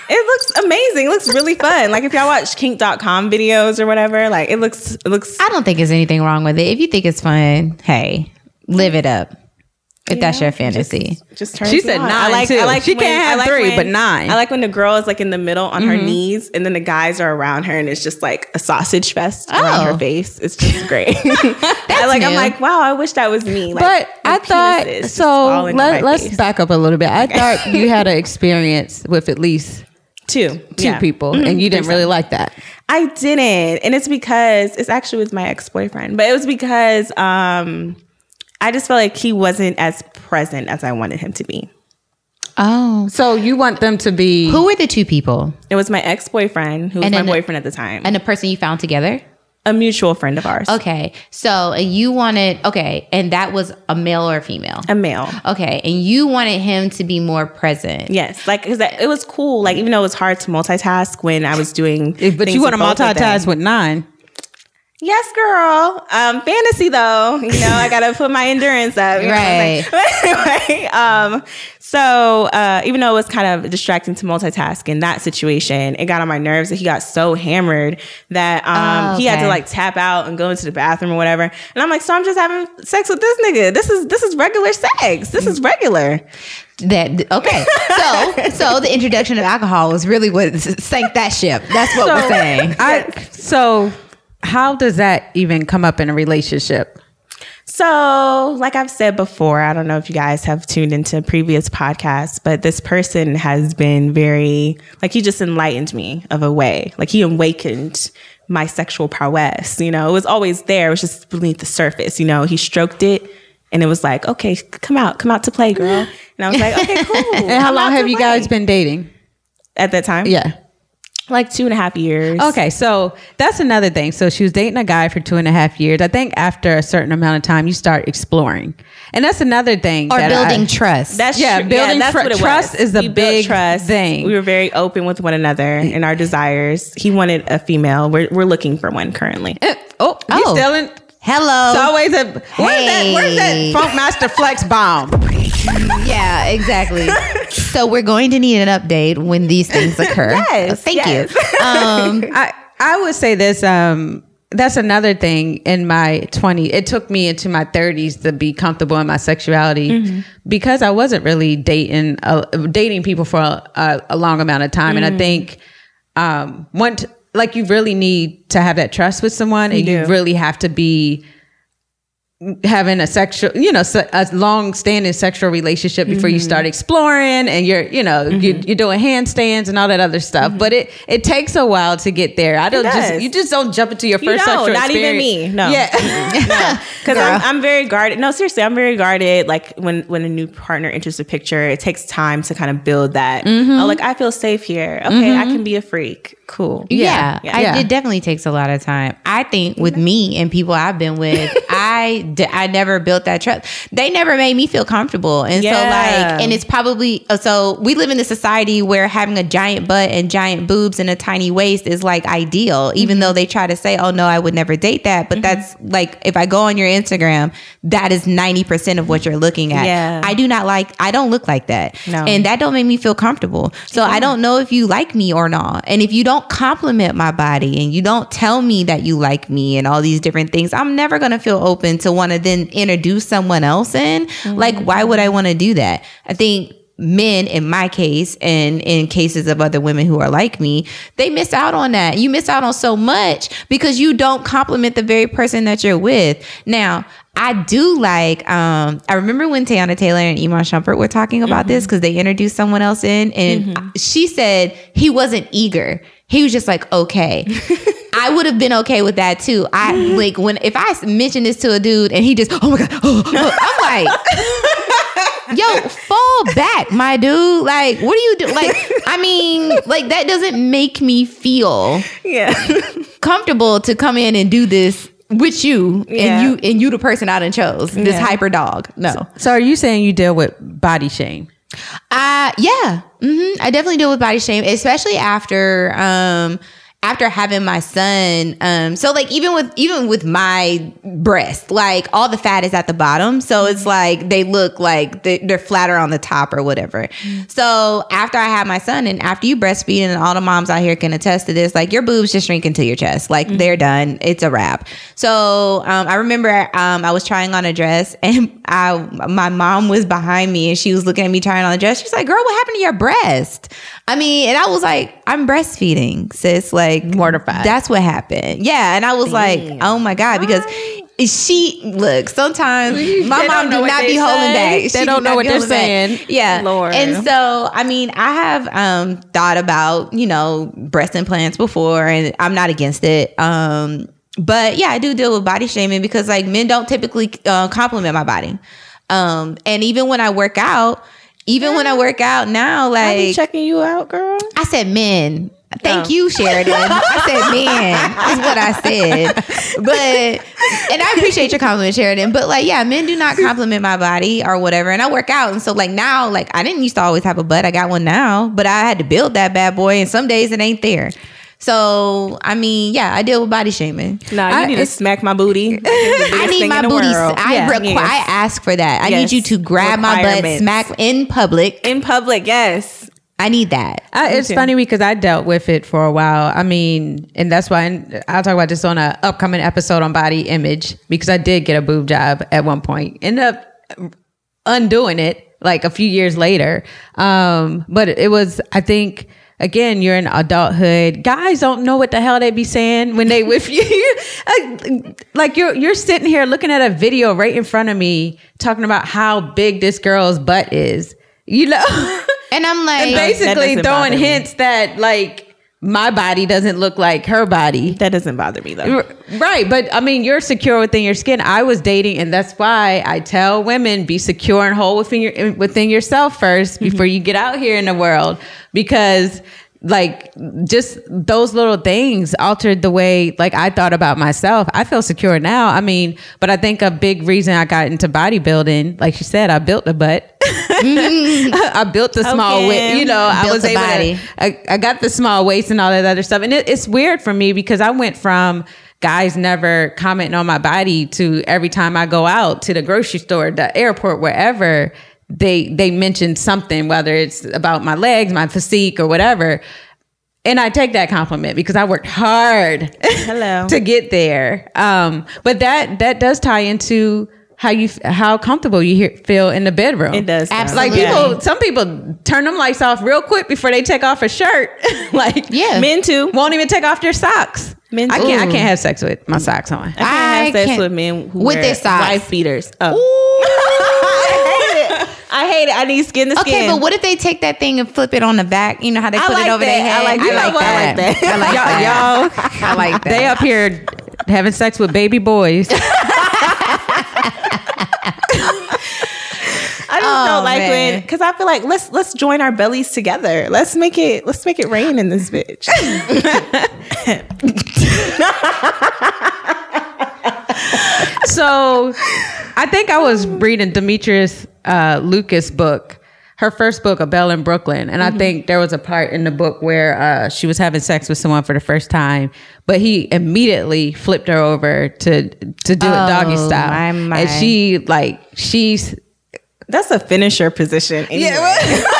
It looks amazing. It looks really fun. Like if y'all watch kink.com videos or whatever, like it looks it looks I don't think there's anything wrong with it. If you think it's fun, hey, live it up. If that's your fantasy. just turns She me said on. nine, too. She can't have three, but nine. I like when the girl is like in the middle on her mm-hmm. knees, and then the guys are around her, and it's just like a sausage fest around Oh. her face. It's just great. I like. I'm like, wow, I wish that was me. Like, But I thought penises just all so. let, let's face. back up a little bit. I thought you had an experience with at least two two Yeah. people, Mhm. and you didn't really like that. I didn't. And it's because it's actually with my ex-boyfriend. But it was because um I just felt like he wasn't as present as I wanted him to be. Oh. So you want them to be Who were the two people? It was my ex-boyfriend, who was And my then- boyfriend at the time. And the person you found together? A mutual friend of ours. Okay. So you wanted, okay, and that was a male or a female? A male. Okay. And you wanted him to be more present. Yes, like because it was cool. Like even though it was hard to multitask when I was doing, But you want to with them. multitask with nine. Yes, girl. Um, fantasy though, you know, I gotta put my endurance up. you know what I'm saying? Right. Um, so uh, even though it was kind of distracting to multitask in that situation, it got on my nerves that he got so hammered that um, Oh, he had to like tap out and go into the bathroom or whatever. And I'm like, so I'm just having sex with this nigga. This is this is regular sex. This is regular. That okay. So so the introduction of alcohol was really what sank that ship. That's what we're saying. I so how does that even come up in a relationship? So, like I've said before, I don't know if you guys have tuned into previous podcasts, but this person has been very, like, he just enlightened me of a way. Like, he awakened my sexual prowess. You know, it was always there, it was just beneath the surface. You know, he stroked it and it was like, okay, come out, come out to play, girl. And I was like, okay, cool. And how long have you guys been dating? at that time? Yeah. Like two and a half years. Okay, so that's another thing. So she was dating a guy for two and a half years. I think after a certain amount of time, you start exploring, and that's another thing. Or that building I- trust. That's Yeah, true. building that's tr- trust was. is the We big trust. thing. We were very open with one another in our desires. He wanted a female. We're we're looking for one currently. Eh, oh, he's Oh. still in. Hello. It's always a where's that? Where's that Funk Master Flex bomb? yeah, exactly. so we're going to need an update when these things occur. Yes, Thank yes. you. Um, I I would say this. Um, that's another thing in my 20 it took me into my 30s to be comfortable in my sexuality because i wasn't really dating uh, dating people for a, a long amount of time and i think um one t- like you really need to have that trust with someone and you really have to be having a sexual, you know, a long standing sexual relationship before you start mm-hmm. exploring and you're, you know, you, mm-hmm. you're doing handstands and all that other stuff. Mm-hmm. But it, it takes a while to get there. I don't just, you just don't jump into your first don't, sexual not even me. No. Yeah. Because I'm, I'm very guarded. No, seriously, I'm very guarded. Like when when a new partner enters the picture, it takes time to kind of build that. Oh, like I feel safe here. Okay, I can be a freak. Cool. Yeah, Yeah. I, it definitely takes a lot of time. I think with me and people I've been with, I d- I never built that trust. They never made me feel comfortable, and so like, and it's probably uh, so we live in a society where having a giant butt and giant boobs and a tiny waist is like ideal. Even Mm-hmm. though they try to say, "Oh no, I would never date that," but that's like if I go on your Instagram, that is ninety percent of what you're looking at. Yeah. I do not like. I don't look like that, No. and that don't make me feel comfortable. So I don't know if you like me or not. And if you don't compliment my body and you don't tell me that you like me and all these different things, I'm never going to feel open to want to then introduce someone else in. Like, mm. why would I want to do that? I think men in my case and in cases of other women who are like me they miss out on that you miss out on so much because you don't compliment the very person that you're with now I do like. Um, I remember when Teyana Taylor and Iman Shumpert were talking about this mm-hmm. because they introduced someone else in, and mm-hmm. she said he wasn't eager. He was just like, okay. I would have been okay with that too. I mm-hmm. like when if I mention this to a dude and he just, oh my god, oh, oh," I'm like, yo, fall back, my dude. Like, what do you do? Like, I mean, like that doesn't make me feel Yeah. comfortable to come in and do this with you Yeah. and you and you the person I done chose this Yeah. hyper dog. No, So are you saying you deal with body shame? uh yeah, hmm I definitely deal with body shame, especially after um after having my son. Um, so like even with even with my breast, like all the fat is at the bottom, so it's like they look like they- they're flatter on the top or whatever. So after I had my son, and after you breastfeed, and all the moms out here can attest to this, like your boobs just shrink into your chest, like they're done. It's a wrap. So um, I remember um, I was trying on a dress, and I my mom was behind me, and she was looking at me trying on the dress. She's like, "Girl, what happened to your breast?" I mean, and I was like, "I'm breastfeeding, sis." Like Mortified. That's what happened. Yeah, and I was like, "Oh my god," because. She look. Sometimes my They mom do not be holding say. back. They She don't know what they're holding back. saying. Yeah, Lord. And so, I mean, I have um, thought about you know breast implants before, and I'm not against it. Um, but yeah, I do deal with body shaming because like men don't typically uh, compliment my body, um, and even when I work out, even when I work out now, like checking you out, girl. I said men. Thank you, Sheriden. I said men is what I said. But and I appreciate your compliment, Sheriden. But like, yeah, men do not compliment my body or whatever. And I work out. And so like now, like I didn't used to always have a butt. I got one now, but I had to build that bad boy. And some days it ain't there. So I mean, yeah, I deal with body shaming. Nah, you I- need to smack my booty. I need my booty. I Yeah. requ- Yes. I ask for that. I Yes. need you to grab my butt, smack in public. in public. Yes. I need that. I, it's too. funny because I dealt with it for a while. I mean, and that's why and I'll talk about this on an upcoming episode on body image because I did get a boob job at one point. Ended up undoing it like a few years later. Um, but it was, I think, again, you're in adulthood. Guys don't know what the hell they be saying when they with you. like, like you're you're sitting here looking at a video right in front of me talking about how big this girl's butt is. You know. And I'm like, and basically throwing bother me. hints that like my body doesn't look like her body. That doesn't bother me though. Right, but I mean, you're secure within your skin. I was dating, and that's why I tell women be secure and whole within your within yourself 1st mm-hmm. before you get out here in the world, because like just those little things altered the way like I thought about myself. I feel secure now. I mean, but I think a big reason I got into bodybuilding, like you said, I built a butt. I built the small Okay. waist. You know, I was able body. to. I, I got the small waist and all that other stuff, and it, it's weird for me because I went from guys never commenting on my body to every time I go out to the grocery store, the airport, wherever they they mention something, whether it's about my legs, my physique, or whatever. And I take that compliment because I worked hard Hello. to get there. Um, but that that does tie into how you how comfortable you hear, feel in the bedroom. It does. Absolutely. Like people, some people turn them lights off real quick before they take off a shirt. like Yeah. Men too. won't even take off their socks. Men I can't. I can't have sex with my socks on. I can't I have sex can't- with men who with wear their socks. wife beaters. Oh. I hate it. I hate it. I need skin to skin. Okay, but what if they take that thing and flip it on the back? You know how they I put like it over their that. head. I like- you know what? I like that. I like Y'all, that. y'all, I like that. they up here having sex with baby boys. I just Oh, don't like man. when because I feel like let's let's join our bellies together. Let's make it let's make it rain in this bitch. so I think I was reading Demetria uh, Lucas' book, her first book, A Belle in Brooklyn. And I think there was a part in the book where uh, she was having sex with someone for the first time, but he immediately flipped her over to to do it doggy Oh, style. my, my. And she like she's That's a finisher position. Anyway. Think,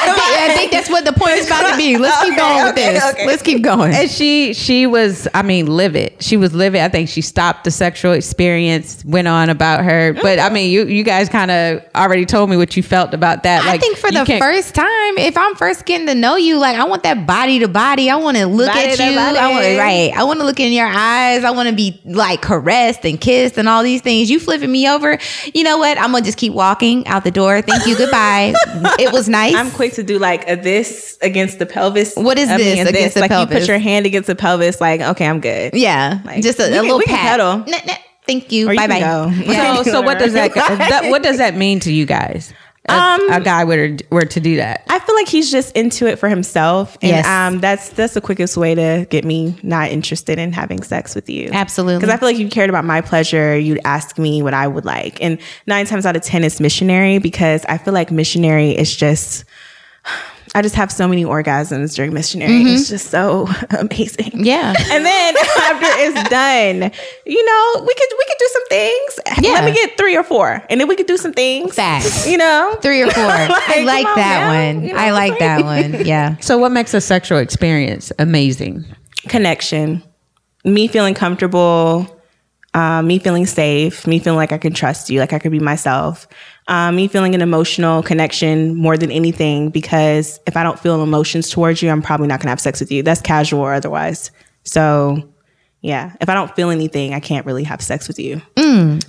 I think that's what the point is about to be. Let's keep Okay, going with okay, this. okay. Let's keep going. And she she was, I mean, livid. She was livid. I think she stopped the sexual experience, went on about her. But I mean, you you guys kind of already told me what you felt about that. I think for the first time, if I'm first getting to know you, like I want that body to body. I want to look Body at you. body. I want right. I want to look in your eyes. I want to be like caressed and kissed and all these things. You flipping me over. You know what? I'm gonna just keep walking out the door. Thank you. Goodbye. it was nice. I'm quick to do like a this against the pelvis. What is I this and against the like you put your hand against the pelvis, like okay, I'm good. Yeah, Like, just a, we a can- little we can pat. Nah, nah, thank you. Or you Bye can bye. go. Yeah. So so what does that, that what does that mean to you guys? a, Um, a guy were to, were to do that? I feel like he's just into it for himself, and Yes. um, that's that's the quickest way to get me not interested in having sex with you. Absolutely. because I feel like you cared about my pleasure. You'd ask me what I would like, and nine times out of ten, it's missionary because I feel like missionary is just. I just have so many orgasms during missionary. It's just so amazing. Yeah. And then after it's done, you know, we could we could do some things. Yeah. Let me get three or four, and then we could do some things. Facts. You know, Three or four. I Like, like on, that man. one. You know I like I'm that one. Yeah. So, what makes a sexual experience amazing? connection, me feeling comfortable, uh, me feeling safe, me feeling like I can trust you, like I could be myself, uh, me feeling an emotional connection more than anything. Because if I don't feel emotions towards you, I'm probably not gonna have sex with you. That's casual or otherwise. So, yeah, if I don't feel anything, I can't really have sex with you.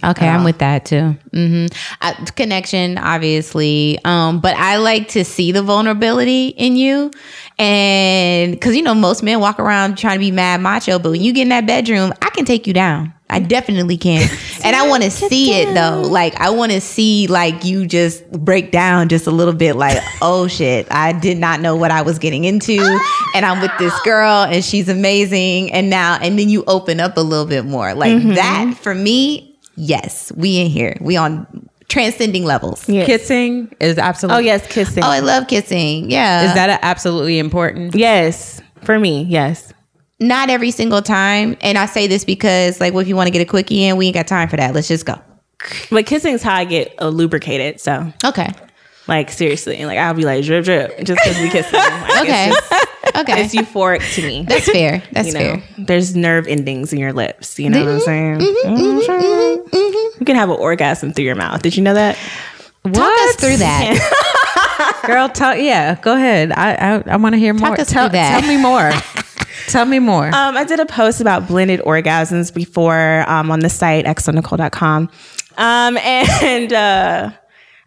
Okay, I'm with that too. hmm I, connection, obviously, um, but I like to see the vulnerability in you, and because you know most men walk around trying to be mad macho, but when you get in that bedroom, I can take you down. I definitely can, and I want to see it though. Like I want to see like you just break down just a little bit. Like oh shit, I did not know what I was getting into, ah! and I'm with this girl, and she's amazing, and now and then you open up a little bit more. Like mm-hmm. that for me, yes, we in here. We on transcending levels. Yes. Kissing is absolutely. Oh yes, kissing. Oh, I love kissing. Yeah. Is that absolutely important? yes, for me, yes. Not every single time? And I say this because, like, well, if you want to get a quickie in, we ain't got time for that. Let's just go. But kissing is how I get uh, lubricated. So, Okay. like seriously, like I'll be like drip drip just because we kissing. Like, Okay. It's, just, Okay. it's euphoric to me. That's fair. That's you know, fair. there's nerve endings in your lips. You know what I'm saying? You can have an orgasm through your mouth. Did you know that? Talk us through that. Girl, tell yeah, go ahead. I I, I want to hear more. us tell, through that. tell me more. tell me more. Um, I did a post about blended orgasms before um, on the site xoNecole.com. Um, and uh,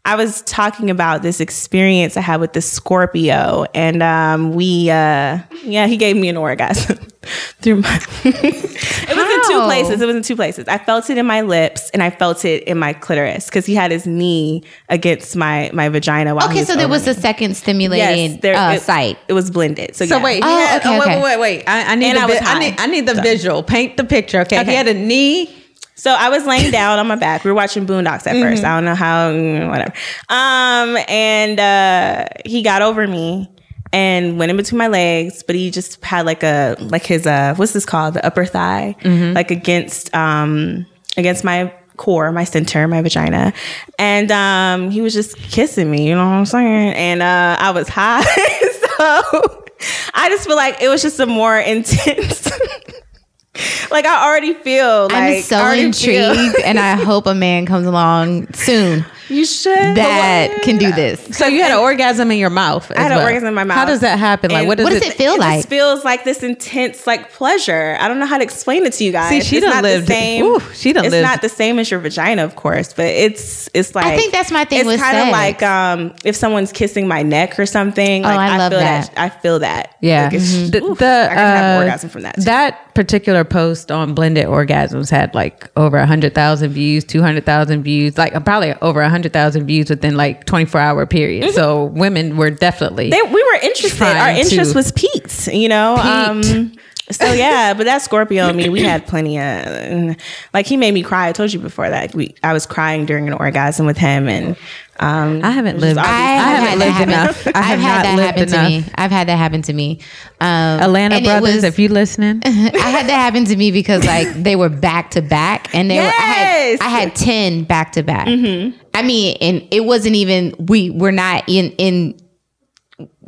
I was talking about this experience I had with the Scorpio, and um, we, uh, yeah, he gave me an orgasm through my. it was in two places. It was in two places. I felt it in my lips, and I felt it in my clitoris because he had his knee against my my vagina. While he Okay, so there was me. a second stimulated there- uh, it, site. It was blended. So, so yeah. wait, Oh, had, okay, oh, wait, okay. wait, wait, wait. I, I need And the I was I need I need the visual. Paint the picture. Okay. Okay. He had a knee. So I was laying down on my back. We were watching Boondocks at first. I don't know how, mm, whatever. Um, and uh, he got over me and went in between my legs, but he just had like a like his uh, what's this called? The upper thigh, like against um against my core, my center, my vagina, and um, he was just kissing me. You know what I'm saying? And uh, I was high, so I just feel like it was just a more intense. Like I already feel like I'm so I already feel- intrigued, and I hope a man comes along soon you should that can do this. So you had an orgasm in your mouth. I had an orgasm in my mouth. How does that happen? Like, what does, What does it feel it like? just feels like this intense like pleasure. I don't know how to explain it to you guys. See, she it's not lived- the same. ooh, she done it's lived. not the same as your vagina, of course, but it's it's like I think that's my thing It's kind of like um if someone's kissing my neck or something. Like, Oh, I love feel that. I feel that. Yeah, Like, it's- the, oof, the, I can have an uh, orgasm from that. too. That particular post on blended orgasms had like over a hundred thousand views, two hundred thousand views, like probably over a hundred thousand views within like twenty four hour period. So women were definitely they, we were interested. Our interest was peaked, you know. Peaked. Um, so yeah, but that Scorpio and me, we had plenty of like he made me cry. I told you before that we I was crying during an orgasm with him, and um, I haven't lived. I, I, have haven't lived that enough. I have I've had that happen enough. to me. I've had that happen to me. Um, Atlanta brothers, was- if you listening, I had that happen to me because like they were back to back, and they were. I Yes! had, I had ten back to back. I mean, and it wasn't even. We were not in in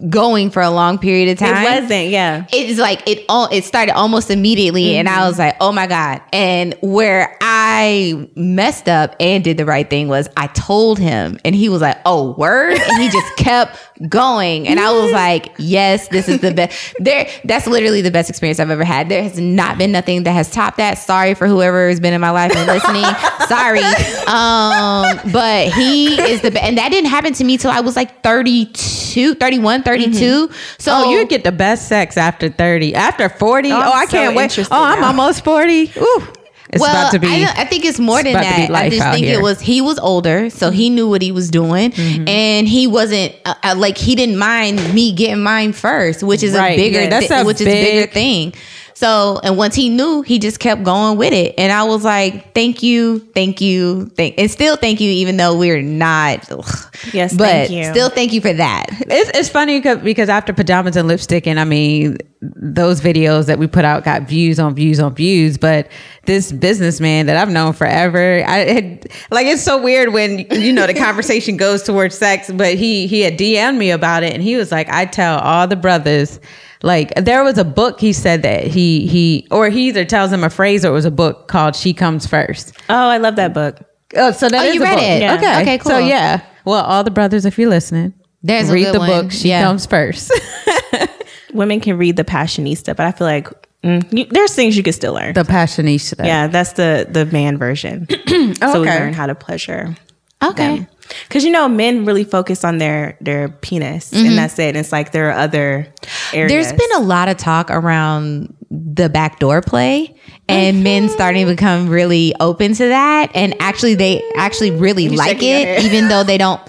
going for a long period of time. it wasn't. Yeah, It's like it all. It started almost immediately, and I mm-hmm. was like, "Oh my god!" And where I messed up and did the right thing was I told him, and he was like, "Oh, word!" And he just kept going, and I was like, "Yes, this is the best." There, that's literally the best experience I've ever had. There has not been nothing that has topped that. Sorry for whoever has been in my life and listening. Sorry, um, but he is the best, and that didn't happen to me till I was like 32, 31, 32. So oh, you get the best sex after thirty, after forty. Oh, I'm I so can't wait. Oh, I'm almost forty. Ooh, It's well, about to be. I, I think it's more than to be that. I just think here. it was he was older, so he knew what he was doing, Mm-hmm. and he wasn't uh, uh, like he didn't mind me getting mine first, which is Right, a bigger yeah, that's thi- a which is bigger thing. So, and once he knew, he just kept going with it, and I was like, "Thank you, thank you, thank," and still thank you, even though we're not. ugh. Yes, but thank you. still thank you for that. It's, it's funny 'cause- because after pajamas and lipstick, and I mean, those videos that we put out got views on views on views. But this businessman that I've known forever, I had, like it's so weird when you know the conversation goes towards sex. But he he had DM'd me about it, and he was like, "I tell all the brothers." Like there was a book he said that he he or he either tells him a phrase or it was a book called "She Comes First. Oh, I love that book. Oh, so that Oh, is you a read book. it. Yeah. Okay, Okay, cool. So yeah, well, all the brothers, if you're listening, There's read the one. book. She Yeah. comes first. Women can read the Passionista, but I feel like mm, you, there's things you could still learn. the passionista. yeah, that's the the man version. so we learn how to pleasure. Okay. Because you know, men really focus on their their penis, and mm-hmm. that's it. And it's like there are other areas. There's been a lot of talk around the backdoor play and men mm-hmm. starting to become really open to that and actually they actually really like shaking your it even though they don't.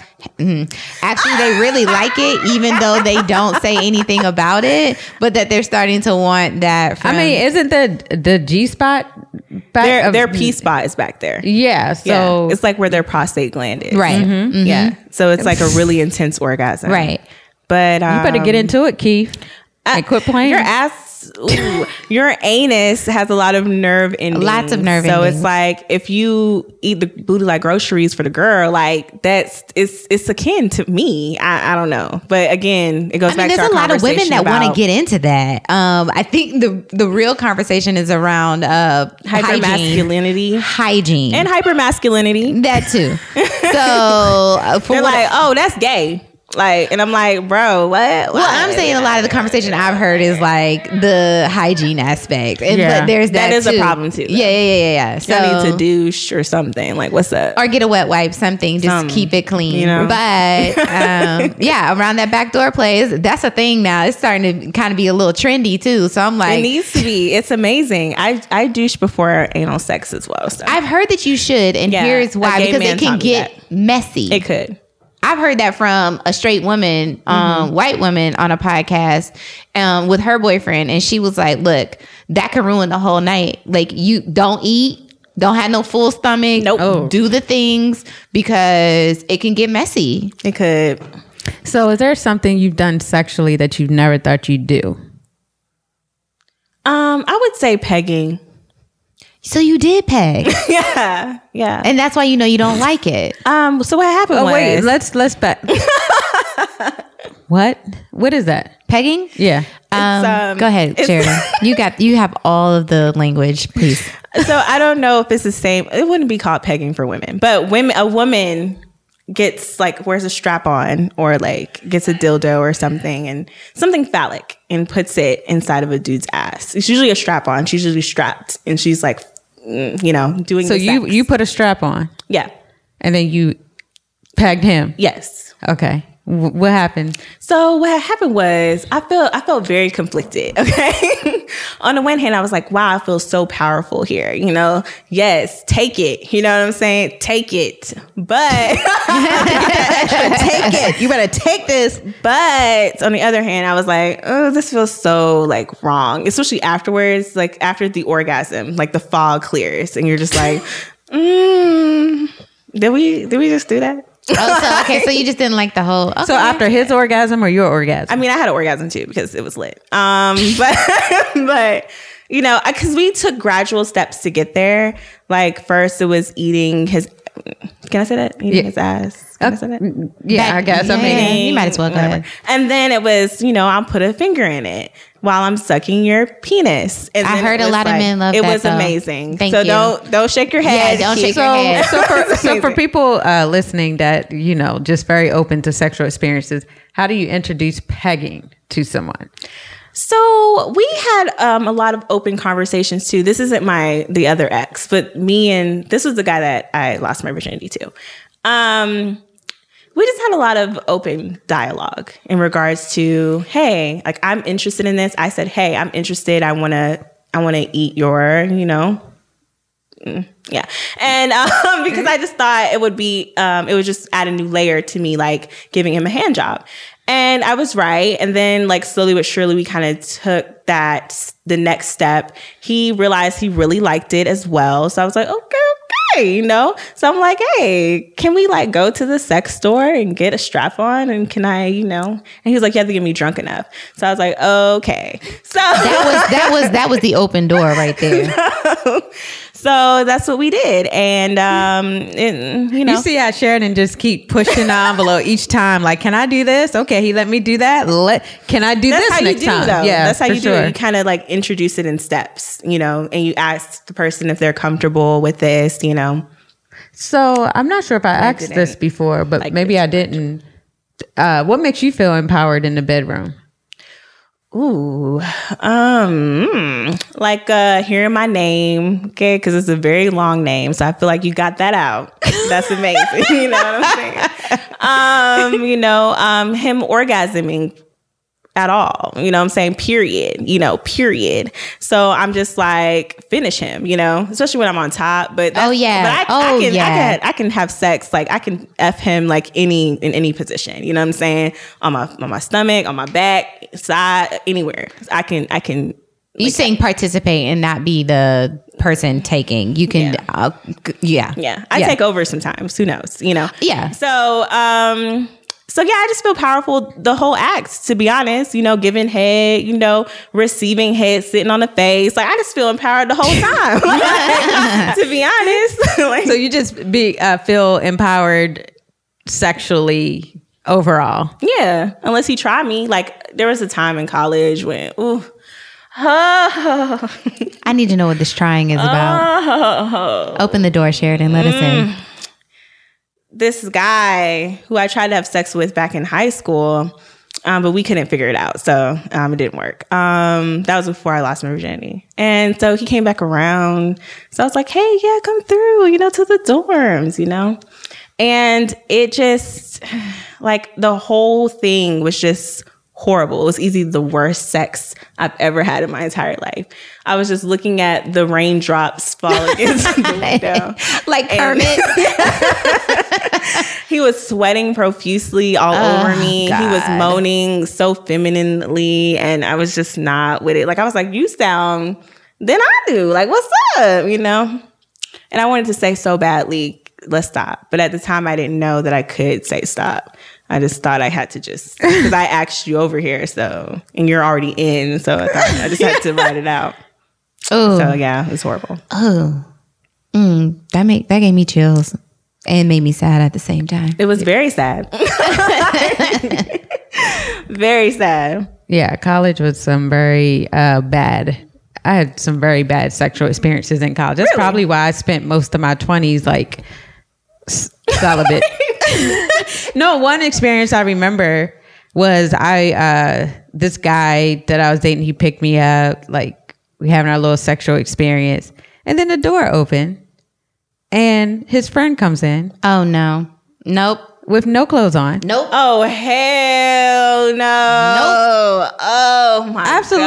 Actually they really like it even though they don't say anything about it but that they're starting to want that I mean, isn't the the G spot back their of- their P spot is back there. Yeah. So yeah, it's like where their prostate gland is. right Mhm. Yeah, so it's like a really intense orgasm. right But um, you better get into it, Keith. and quit playing. Your ass, ooh, your anus has a lot of nerve endings. Lots of nerve So endings. it's like if you eat the booty like groceries for the girl, like that's it's it's akin to me. I, I don't know, but again, it goes I mean, back to there's our a lot of women that want to get into that. Um, I think the the real conversation is around uh, hygiene, hypermasculinity hygiene, and hypermasculinity. that too. So uh, for They're like, oh, that's gay. Like, and I'm like, bro, what? well, I'm saying a lot of the conversation I've heard is like the hygiene aspect, and Yeah. but there's that, That is a problem, too, though. Yeah, yeah, yeah, yeah. yeah. So I need to douche or something. Like, what's up? or get a wet wipe, something, just Something, keep it clean. you know? But um, yeah, around that backdoor plays, that's a thing now. It's starting to kind of be a little trendy too. So I'm like, it needs to be. It's amazing. I I douche before anal sex as well. So I've heard that you should, and Yeah, here's why because it can get messy. it could. I've heard that from a straight woman, um, white woman on a podcast um, with her boyfriend, and she was like, "Look, that could ruin the whole night. Like, you don't eat, don't have no full stomach, Nope. Oh. do the things because it can get messy." It could. so, is there something you've done sexually that you've never thought you'd do? Um, I would say pegging. So you did peg, Yeah, yeah. and that's why you know you don't like it. um, so what happened Oh was wait, let's let's bet. what? What is that? Pegging? Yeah. Um, um, go ahead, it's- Sheriden. you got you have all of the language, please. so I don't know if it's the same. It wouldn't be called pegging for women, but women, a woman gets like wears a strap on or like gets a dildo or something and something phallic and puts it inside of a dude's ass. It's usually a strap on. She's usually strapped and she's like, Mm, you know, doing. So you sex. you put a strap on yeah, and then you pegged him. yes. Okay. What happened? So what happened was I felt I felt very conflicted. Okay. On the one hand, I was like, wow, I feel so powerful here. You know, yes, take it. You know what I'm saying? Take it. But take it. You better take this. But on the other hand, I was like, oh, this feels so like wrong. Especially afterwards, like after the orgasm, like the fog clears and you're just like, mm, did we did we just do that? Oh, so okay, so you just didn't like the whole. Okay. So after his orgasm or your orgasm? I mean, I had an orgasm too because it was lit. Um, but but you know, because we took gradual steps to get there. Like first, it was eating his. Can I say that? Eating Yeah. his ass. Can I uh, say that? Mm, mm, yeah, I guess. I mean, you might as well go Whatever. ahead. And then it was, you know, I'll put a finger in it while I'm sucking your penis. And I heard a was lot of men love it that, was though. amazing. Thank so you. don't don't shake your head. don't shake Keep- your head. so for so for people uh, listening that you know just very open to sexual experiences, how do you introduce pegging to someone? So we had um, a lot of open conversations too. This isn't my the other ex, but me and this was the guy that I lost my virginity to. Um, we just had a lot of open dialogue in regards to, hey, like I'm interested in this. I said, hey, I'm interested. I want to, I want to eat your, you know, yeah. And um, because I just thought it would be, um, it would just add a new layer to me, like giving him a hand job. And I was right. And then, like, slowly but surely, we kind of took that the next step. He realized he really liked it as well. So I was like, okay, okay, you know? So I'm like, hey, can we like go to the sex store and get a strap on? And can I, you know? And he was like, you have to get me drunk enough. So I was like, okay. So That was that was that was the open door right there. so that's what we did. And, um, it, you know. You see how Sheriden just keep pushing the envelope each time. Like, can I do this? Okay, he let me do that. Let can I do that's this how next you do time? though. Yeah, that's how for you do sure. it. You kind of like introduce it in steps, you know, and you ask the person if they're comfortable with this, you know. So I'm not sure if I asked didn't this before, but like maybe I didn't. Uh, what makes you feel empowered in the bedroom? Ooh, um, mm, like uh, hearing my name, okay, because it's a very long name, so I feel like you got that out. That's amazing. you know what I'm saying? Um, you know, um, him orgasming at all. You know what I'm saying? Period. You know, period. So I'm just like, finish him, you know, especially when I'm on top. But Oh, yeah. But I, Oh, I can, yeah. I can I can have sex, like I can F him like any in any position. You know what I'm saying? On my on my stomach, on my back, side, anywhere. I can I can You saying participate and not be the person taking. You can, Yeah. uh, yeah, Yeah, I take over sometimes. Who knows? You know. Yeah. So, um, so yeah, I just feel powerful the whole act. To be honest, you know, giving head, you know, receiving head, sitting on the face. Like I just feel empowered the whole time. Like, to be honest, like, So you just be uh, feel empowered sexually overall. yeah. Unless he tried me, like there was a time in college when, ooh. I need to know what this trying is about. Open the door, Sheriden. Let us in. This guy who I tried to have sex with back in high school, um, but we couldn't figure it out. So um, it didn't work. Um, that was before I lost my virginity. And so he came back around. So I was like, hey, yeah, come through, you know, to the dorms, you know? And it just, like, the whole thing was just horrible. It was easily the worst sex I've ever had in my entire life. I was just looking at the raindrops falling against the window. Like Kermit. He was sweating profusely all oh, over me. He was moaning so femininely, and I was just not with it. Like I was like, "You sound than I do. Like, what's up?" You know. And I wanted to say so badly, "Let's stop," but at the time, I didn't know that I could say stop. I just thought I had to just because I asked you over here, so and you're already in, so I thought I just had to write it out. Oh, So yeah, it's horrible. oh, mm, that made that gave me chills and made me sad at the same time. It was very sad. very sad. Yeah, college was some very uh, bad. I had some very bad sexual experiences in college. That's probably why I spent most of my twenties like s- celibate. no, one experience I remember was I uh, this guy that I was dating. He picked me up, like we having our little sexual experience, and then the door opened, and his friend comes in Oh no, nope, with no clothes on. nope. Oh hell no! Nope. Oh my Absolutely.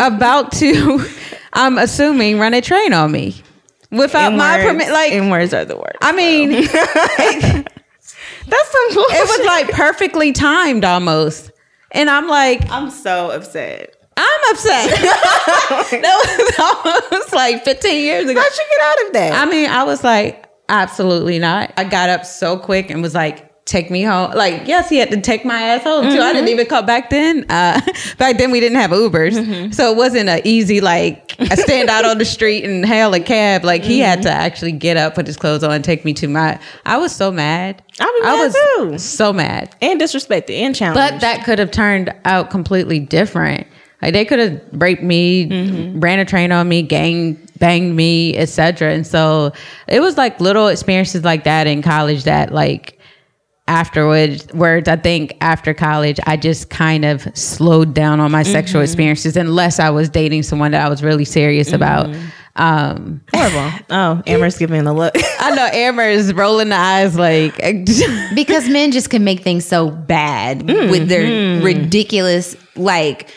God. about to, I'm assuming, run a train on me without In my words- permit. Like, in words are the words. I mean, it, That's some bullshit. it was like perfectly timed almost. And I'm like, I'm so upset. I'm upset. that was almost like 15 years ago. How'd you get out of that? I mean, I was like, absolutely not. I got up so quick and was like, take me home. Like, yes, he had to take my ass home too. I didn't mm-hmm. even call back then. Uh, back then we didn't have Ubers. Mm-hmm. So it wasn't an easy, like, I stand out on the street and hail a cab. Like, he had mm-hmm. to actually get up, put his clothes on, and take me to my. I was so mad. I'd I was too. so mad. and disrespected and challenged. But that could have turned out completely different. Like they could have raped me, ran a train on me, gang banged me, etc. And so it was like little experiences like that in college that like afterwards words I think after college I just kind of slowed down on my sexual experiences unless I was dating someone that I was really serious about. Um horrible. Oh, Amber's giving a look. I know Amber is rolling the eyes like because men just can make things so bad Mm-hmm. with their ridiculous like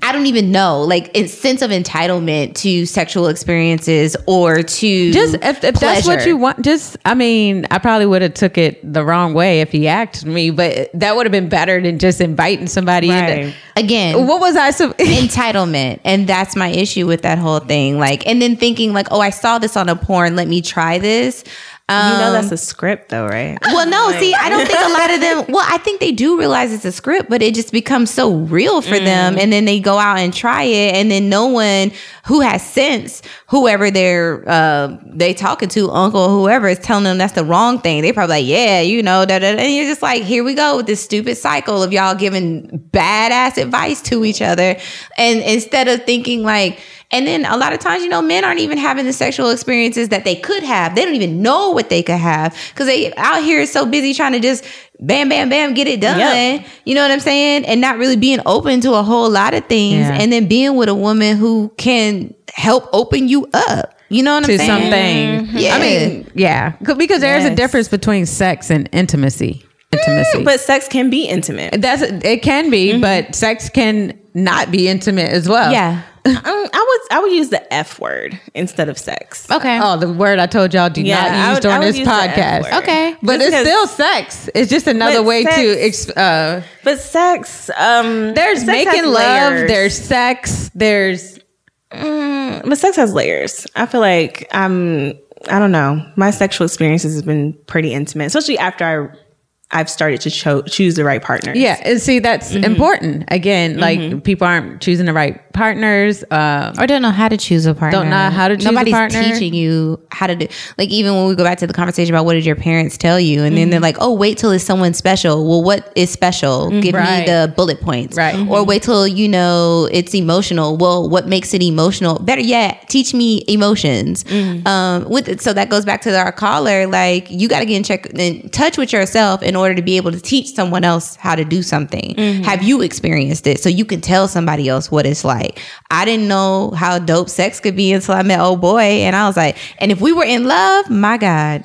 I don't even know, like a sense of entitlement to sexual experiences or to just if, if that's what you want just i mean i probably would have took it the wrong way if he asked me but that would have been better than just inviting somebody Right. in Again, what was i so entitlement and that's my issue with that whole thing like and then thinking like oh i saw this on a porn let me try this um, you know that's a script though, right? well no see i don't think a lot of them well i think they do realize it's a script but it just becomes so real for them and then they go out and try it and then no one who has sense whoever they're uh they talking to uncle whoever is telling them that's the wrong thing they probably like yeah you know da, da, da. and you're just like here we go with this stupid cycle of y'all giving badass advice to each other and instead of thinking like and then a lot of times, you know, men aren't even having the sexual experiences that they could have. They don't even know what they could have because they out here so busy trying to just bam, bam, bam, get it done. Yep. You know what I'm saying? And not really being open to a whole lot of things. Yeah. And then being with a woman who can help open you up. You know what to I'm saying? To something Yeah. i mean yeah because there's a difference between sex and intimacy intimacy But sex can be intimate. that's it can be mm-hmm. but sex can not be intimate as well Yeah. Um, I would I would use the F word instead of sex. Okay. oh the word i told y'all do Yeah, not use would- during this use podcast. Okay. but Just it's 'cause- still sex it's just another But way to sex- ex- uh But sex, um, there's sex making love layers. there's sex there's but sex has layers. I feel like I'm. I don't know. My sexual experiences have been pretty intimate, especially after I. I've started to cho- choose the right partner. Yeah, and see that's Mm-hmm. important. Again, like people aren't choosing the right partners. Um, or don't know how to choose a partner. Don't know how to choose a Nobody's partner. teaching you how to do. Like even when we go back to the conversation about what did your parents tell you, and then they're like, "Oh, wait till it's someone special." Well, what is special? Give Right. me the bullet points. Right. Or wait till you know it's emotional. Well, what makes it emotional? Better yet, teach me emotions. Um, with so that goes back to our caller. Like you got to get in check in touch with yourself in order to be able to teach someone else how to do something. Mm-hmm. Have you experienced it so you can tell somebody else what it's like? I didn't know how dope sex could be until I met old boy, and I was like, and if we were in love, my God,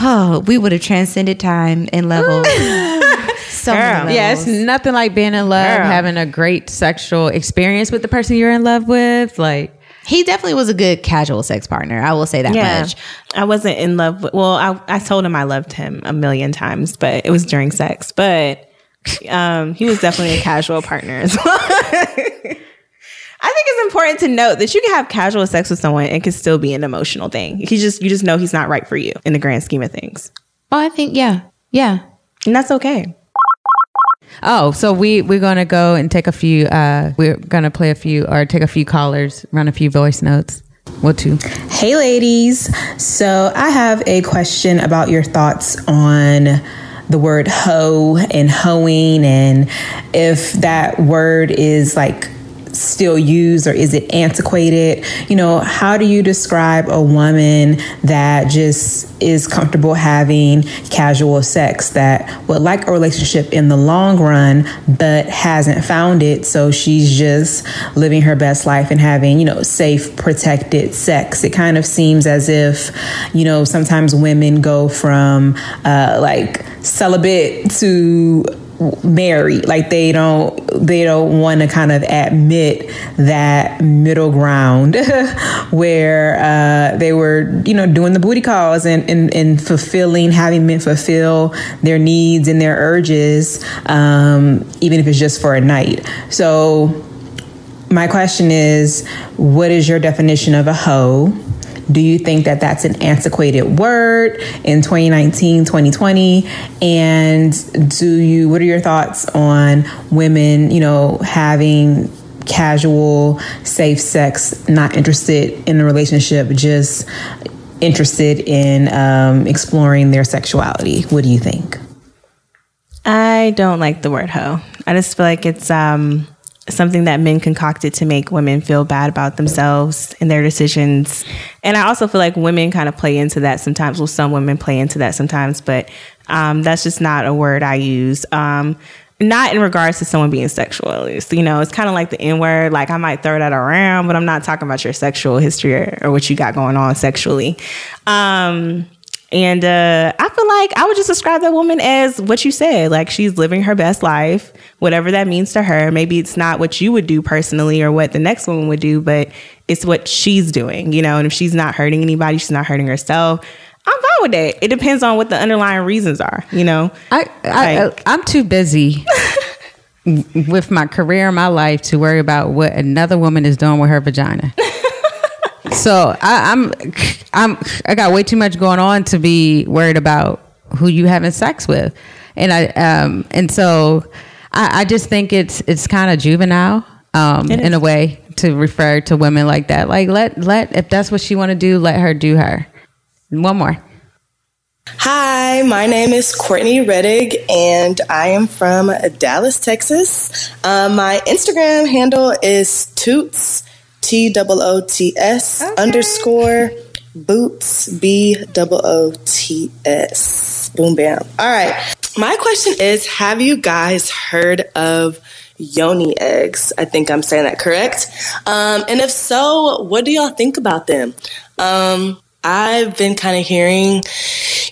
oh, we would have transcended time and level. Mm. so many Girl. yeah, it's nothing like being in love, Girl. having a great sexual experience with the person you're in love with. Like, He definitely was a good casual sex partner. I will say that Yeah. much. I wasn't in love with, well, I, I told him I loved him a million times, but it was during sex. But um, he was definitely a casual partner as well. I think it's important to note that you can have casual sex with someone and it can still be an emotional thing. You just you just know he's not right for you in the grand scheme of things. Oh, I think yeah, yeah. And that's okay. Oh, so we we're gonna go and take a few. uh We're gonna play a few or take a few callers, run a few voice notes. What to? Hey, ladies. So, I have a question about your thoughts on the word hoe and hoeing, and if that word is like still used or is it antiquated? You know, how do you describe a woman that just is comfortable having casual sex that would like a relationship in the long run but hasn't found it? So she's just living her best life and having, you know, safe, protected sex. It kind of seems as if, you know, sometimes women go from uh, like celibate to married. Like they don't they don't want to kind of admit that middle ground where uh, they were you know doing the booty calls and, and, and fulfilling having men fulfill their needs and their urges um, even if it's just for a night. So my question is what is your definition of a hoe do you think that that's an antiquated word in 2019 2020 and do you what are your thoughts on women you know having casual safe sex not interested in a relationship just interested in um, exploring their sexuality? What do you think? I don't like the word hoe. I just feel like it's um, something that men concocted to make women feel bad about themselves and their decisions. And I also feel like women kind of play into that sometimes. Well, some women play into that sometimes, but um, that's just not a word I use. Um, not in regards to someone being sexual. You know, it's kind of like the N word. Like I might throw that around, but I'm not talking about your sexual history or, or what you got going on sexually. Um, And uh, I feel like I would just describe that woman as what you said. Like she's living her best life, whatever that means to her. Maybe it's not what you would do personally or what the next woman would do, but it's what she's doing, you know. And if she's not hurting anybody, she's not hurting herself. I'm fine with that. It depends on what the underlying reasons are, you know. I, I Like- I'm too busy with my career and my life to worry about what another woman is doing with her vagina. So I, I'm I'm I got way too much going on to be worried about who you having sex with, and I um and so I, I just think it's it's kind of juvenile um in a way to refer to women like that. Like let let if that's what she want to do, let her do her. One more. Hi, my name is Courtney Reddig, and I am from Dallas, Texas. Um, my Instagram handle is Toots, T O O T S underscore Boots, B O O T S. Boom, bam. All right. My question is Have you guys heard of yoni eggs? I think I'm saying that correct. Um, and if so, what do y'all think about them? Um, I've been kind of hearing,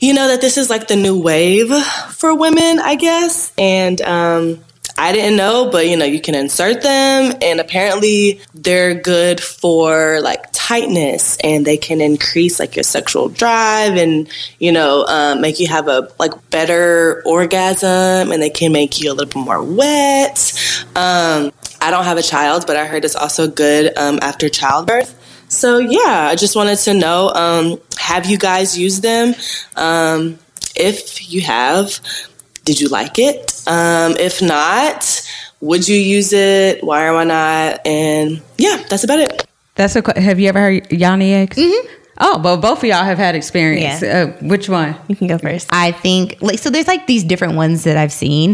you know, that this is like the new wave for women, I guess. And um, I didn't know, but you know, you can insert them, and apparently they're good for like tightness, and they can increase like your sexual drive, and you know, um, make you have a like better orgasm, and they can make you a little bit more wet. Um, I don't have a child, but I heard it's also good um, after childbirth. So yeah, I just wanted to know: um, Have you guys used them? Um, if you have, did you like it? Um, if not, would you use it? Why or why not? And yeah, that's about it. That's a. que- Have you ever heard yoni eggs? Mm-hmm. Oh, well, both of y'all have had experience. Yeah. Uh, which one? You can go first. I think like so there's like these different ones that I've seen.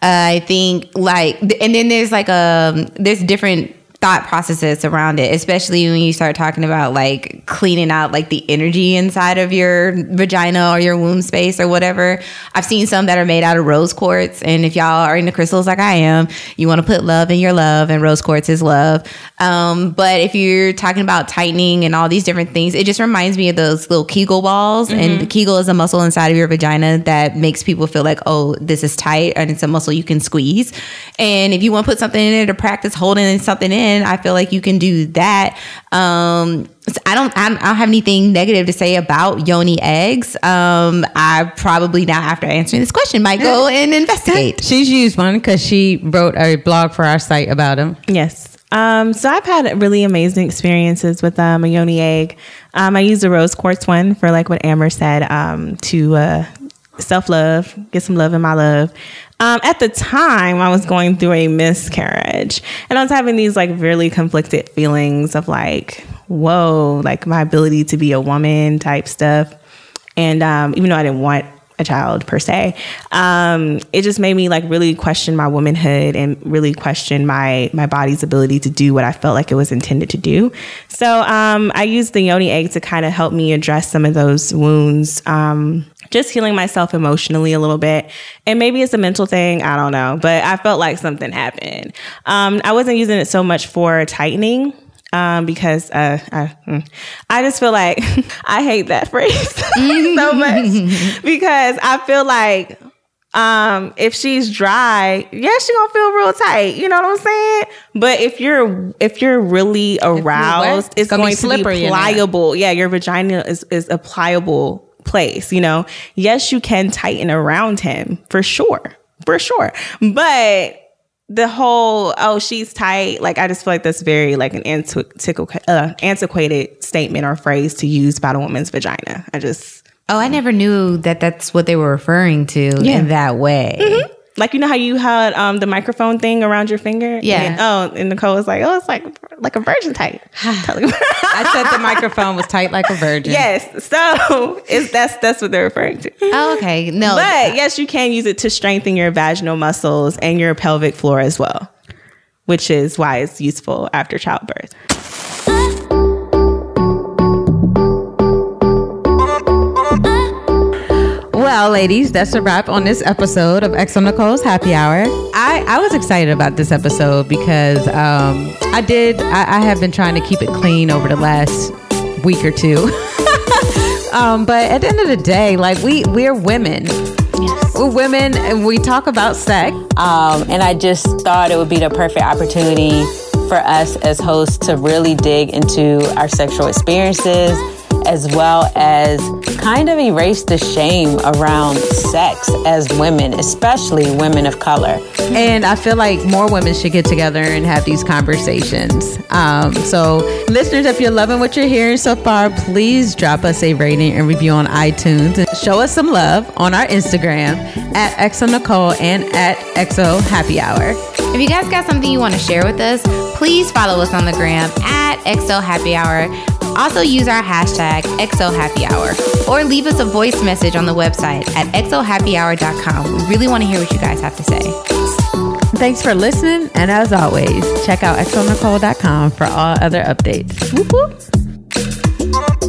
Uh, I think like and then there's like um there's different thought processes around it, especially when you start talking about like cleaning out like the energy inside of your vagina or your womb space or whatever. I've seen some that are made out of rose quartz, and if y'all are into crystals like I am, you want to put love in your love, and rose quartz is love. Um, but if you're talking about tightening and all these different things, it just reminds me of those little Kegel balls, and the Kegel is a muscle inside of your vagina that makes people feel like, oh, this is tight, and it's a muscle you can squeeze. And if you want to put something in there to practice holding something in, I feel like you can do that. Um, so I don't, I don't I don't have anything negative to say about yoni eggs. Um, I probably now after answering this question might go and investigate. She's used one because she wrote a blog for our site about them. Yes. Um, so I've had really amazing experiences with um, a yoni egg. Um, I used a rose quartz one for like what Amer said um, to uh, self love, get some love in my love. Um, at the time, I was going through a miscarriage, and I was having these like really conflicted feelings of like, whoa, like my ability to be a woman type stuff. And um, even though I didn't want a child per se, um, it just made me like really question my womanhood and really question my my body's ability to do what I felt like it was intended to do. So um, I used the yoni egg to kind of help me address some of those wounds. Um, just healing myself emotionally a little bit. And maybe it's a mental thing. I don't know. But I felt like something happened. Um, I wasn't using it so much for tightening um, because uh, I, mm, I just feel like I hate that phrase so much because I feel like um, if she's dry, yeah, she gonna feel real tight. You know what I'm saying? But if you're if you're really aroused, wet, it's it's gonna be going to be pliable. Yeah, your vagina is is a pliable place. You know, yes, you can tighten around him for sure, for sure, but the whole oh she's tight like i just feel like that's very like an antiqu- uh, antiquated statement or phrase to use about a woman's vagina i just Oh, I never knew that that's what they were referring to Yeah. in that way. Like you know how you had um the microphone thing around your finger Yeah. and, oh and Necole was like oh it's like like a virgin tight I said the microphone was tight like a virgin. yes so it's that's that's what they're referring to Oh, okay. No, but yes you can use it to strengthen your vaginal muscles and your pelvic floor as well which is why it's useful after childbirth Well, ladies, that's a wrap on this episode of on Necole's Happy Hour. I, I was excited about this episode because um, I did, I, I have been trying to keep it clean over the last week or two. Um, but at the end of the day, like we we're women. We're women and we talk about sex. Um, and I just thought it would be the perfect opportunity for us as hosts to really dig into our sexual experiences as well as kind of erase the shame around sex as women, especially women of color. And I feel like more women should get together and have these conversations. Um, so, listeners, if you're loving what you're hearing so far, please drop us a rating and review on iTunes and show us some love on our Instagram at Exo Nicole and at XO Happy Hour. If you guys got something you want to share with us, please follow us on the gram at XO Happy Hour. Also use our hashtag XO Happy Hour or leave us a voice message on the website at xohappyhour.com. We really want to hear what you guys have to say. Thanks for listening. And as always, check out xoNecole.com for all other updates. Whoop, whoop.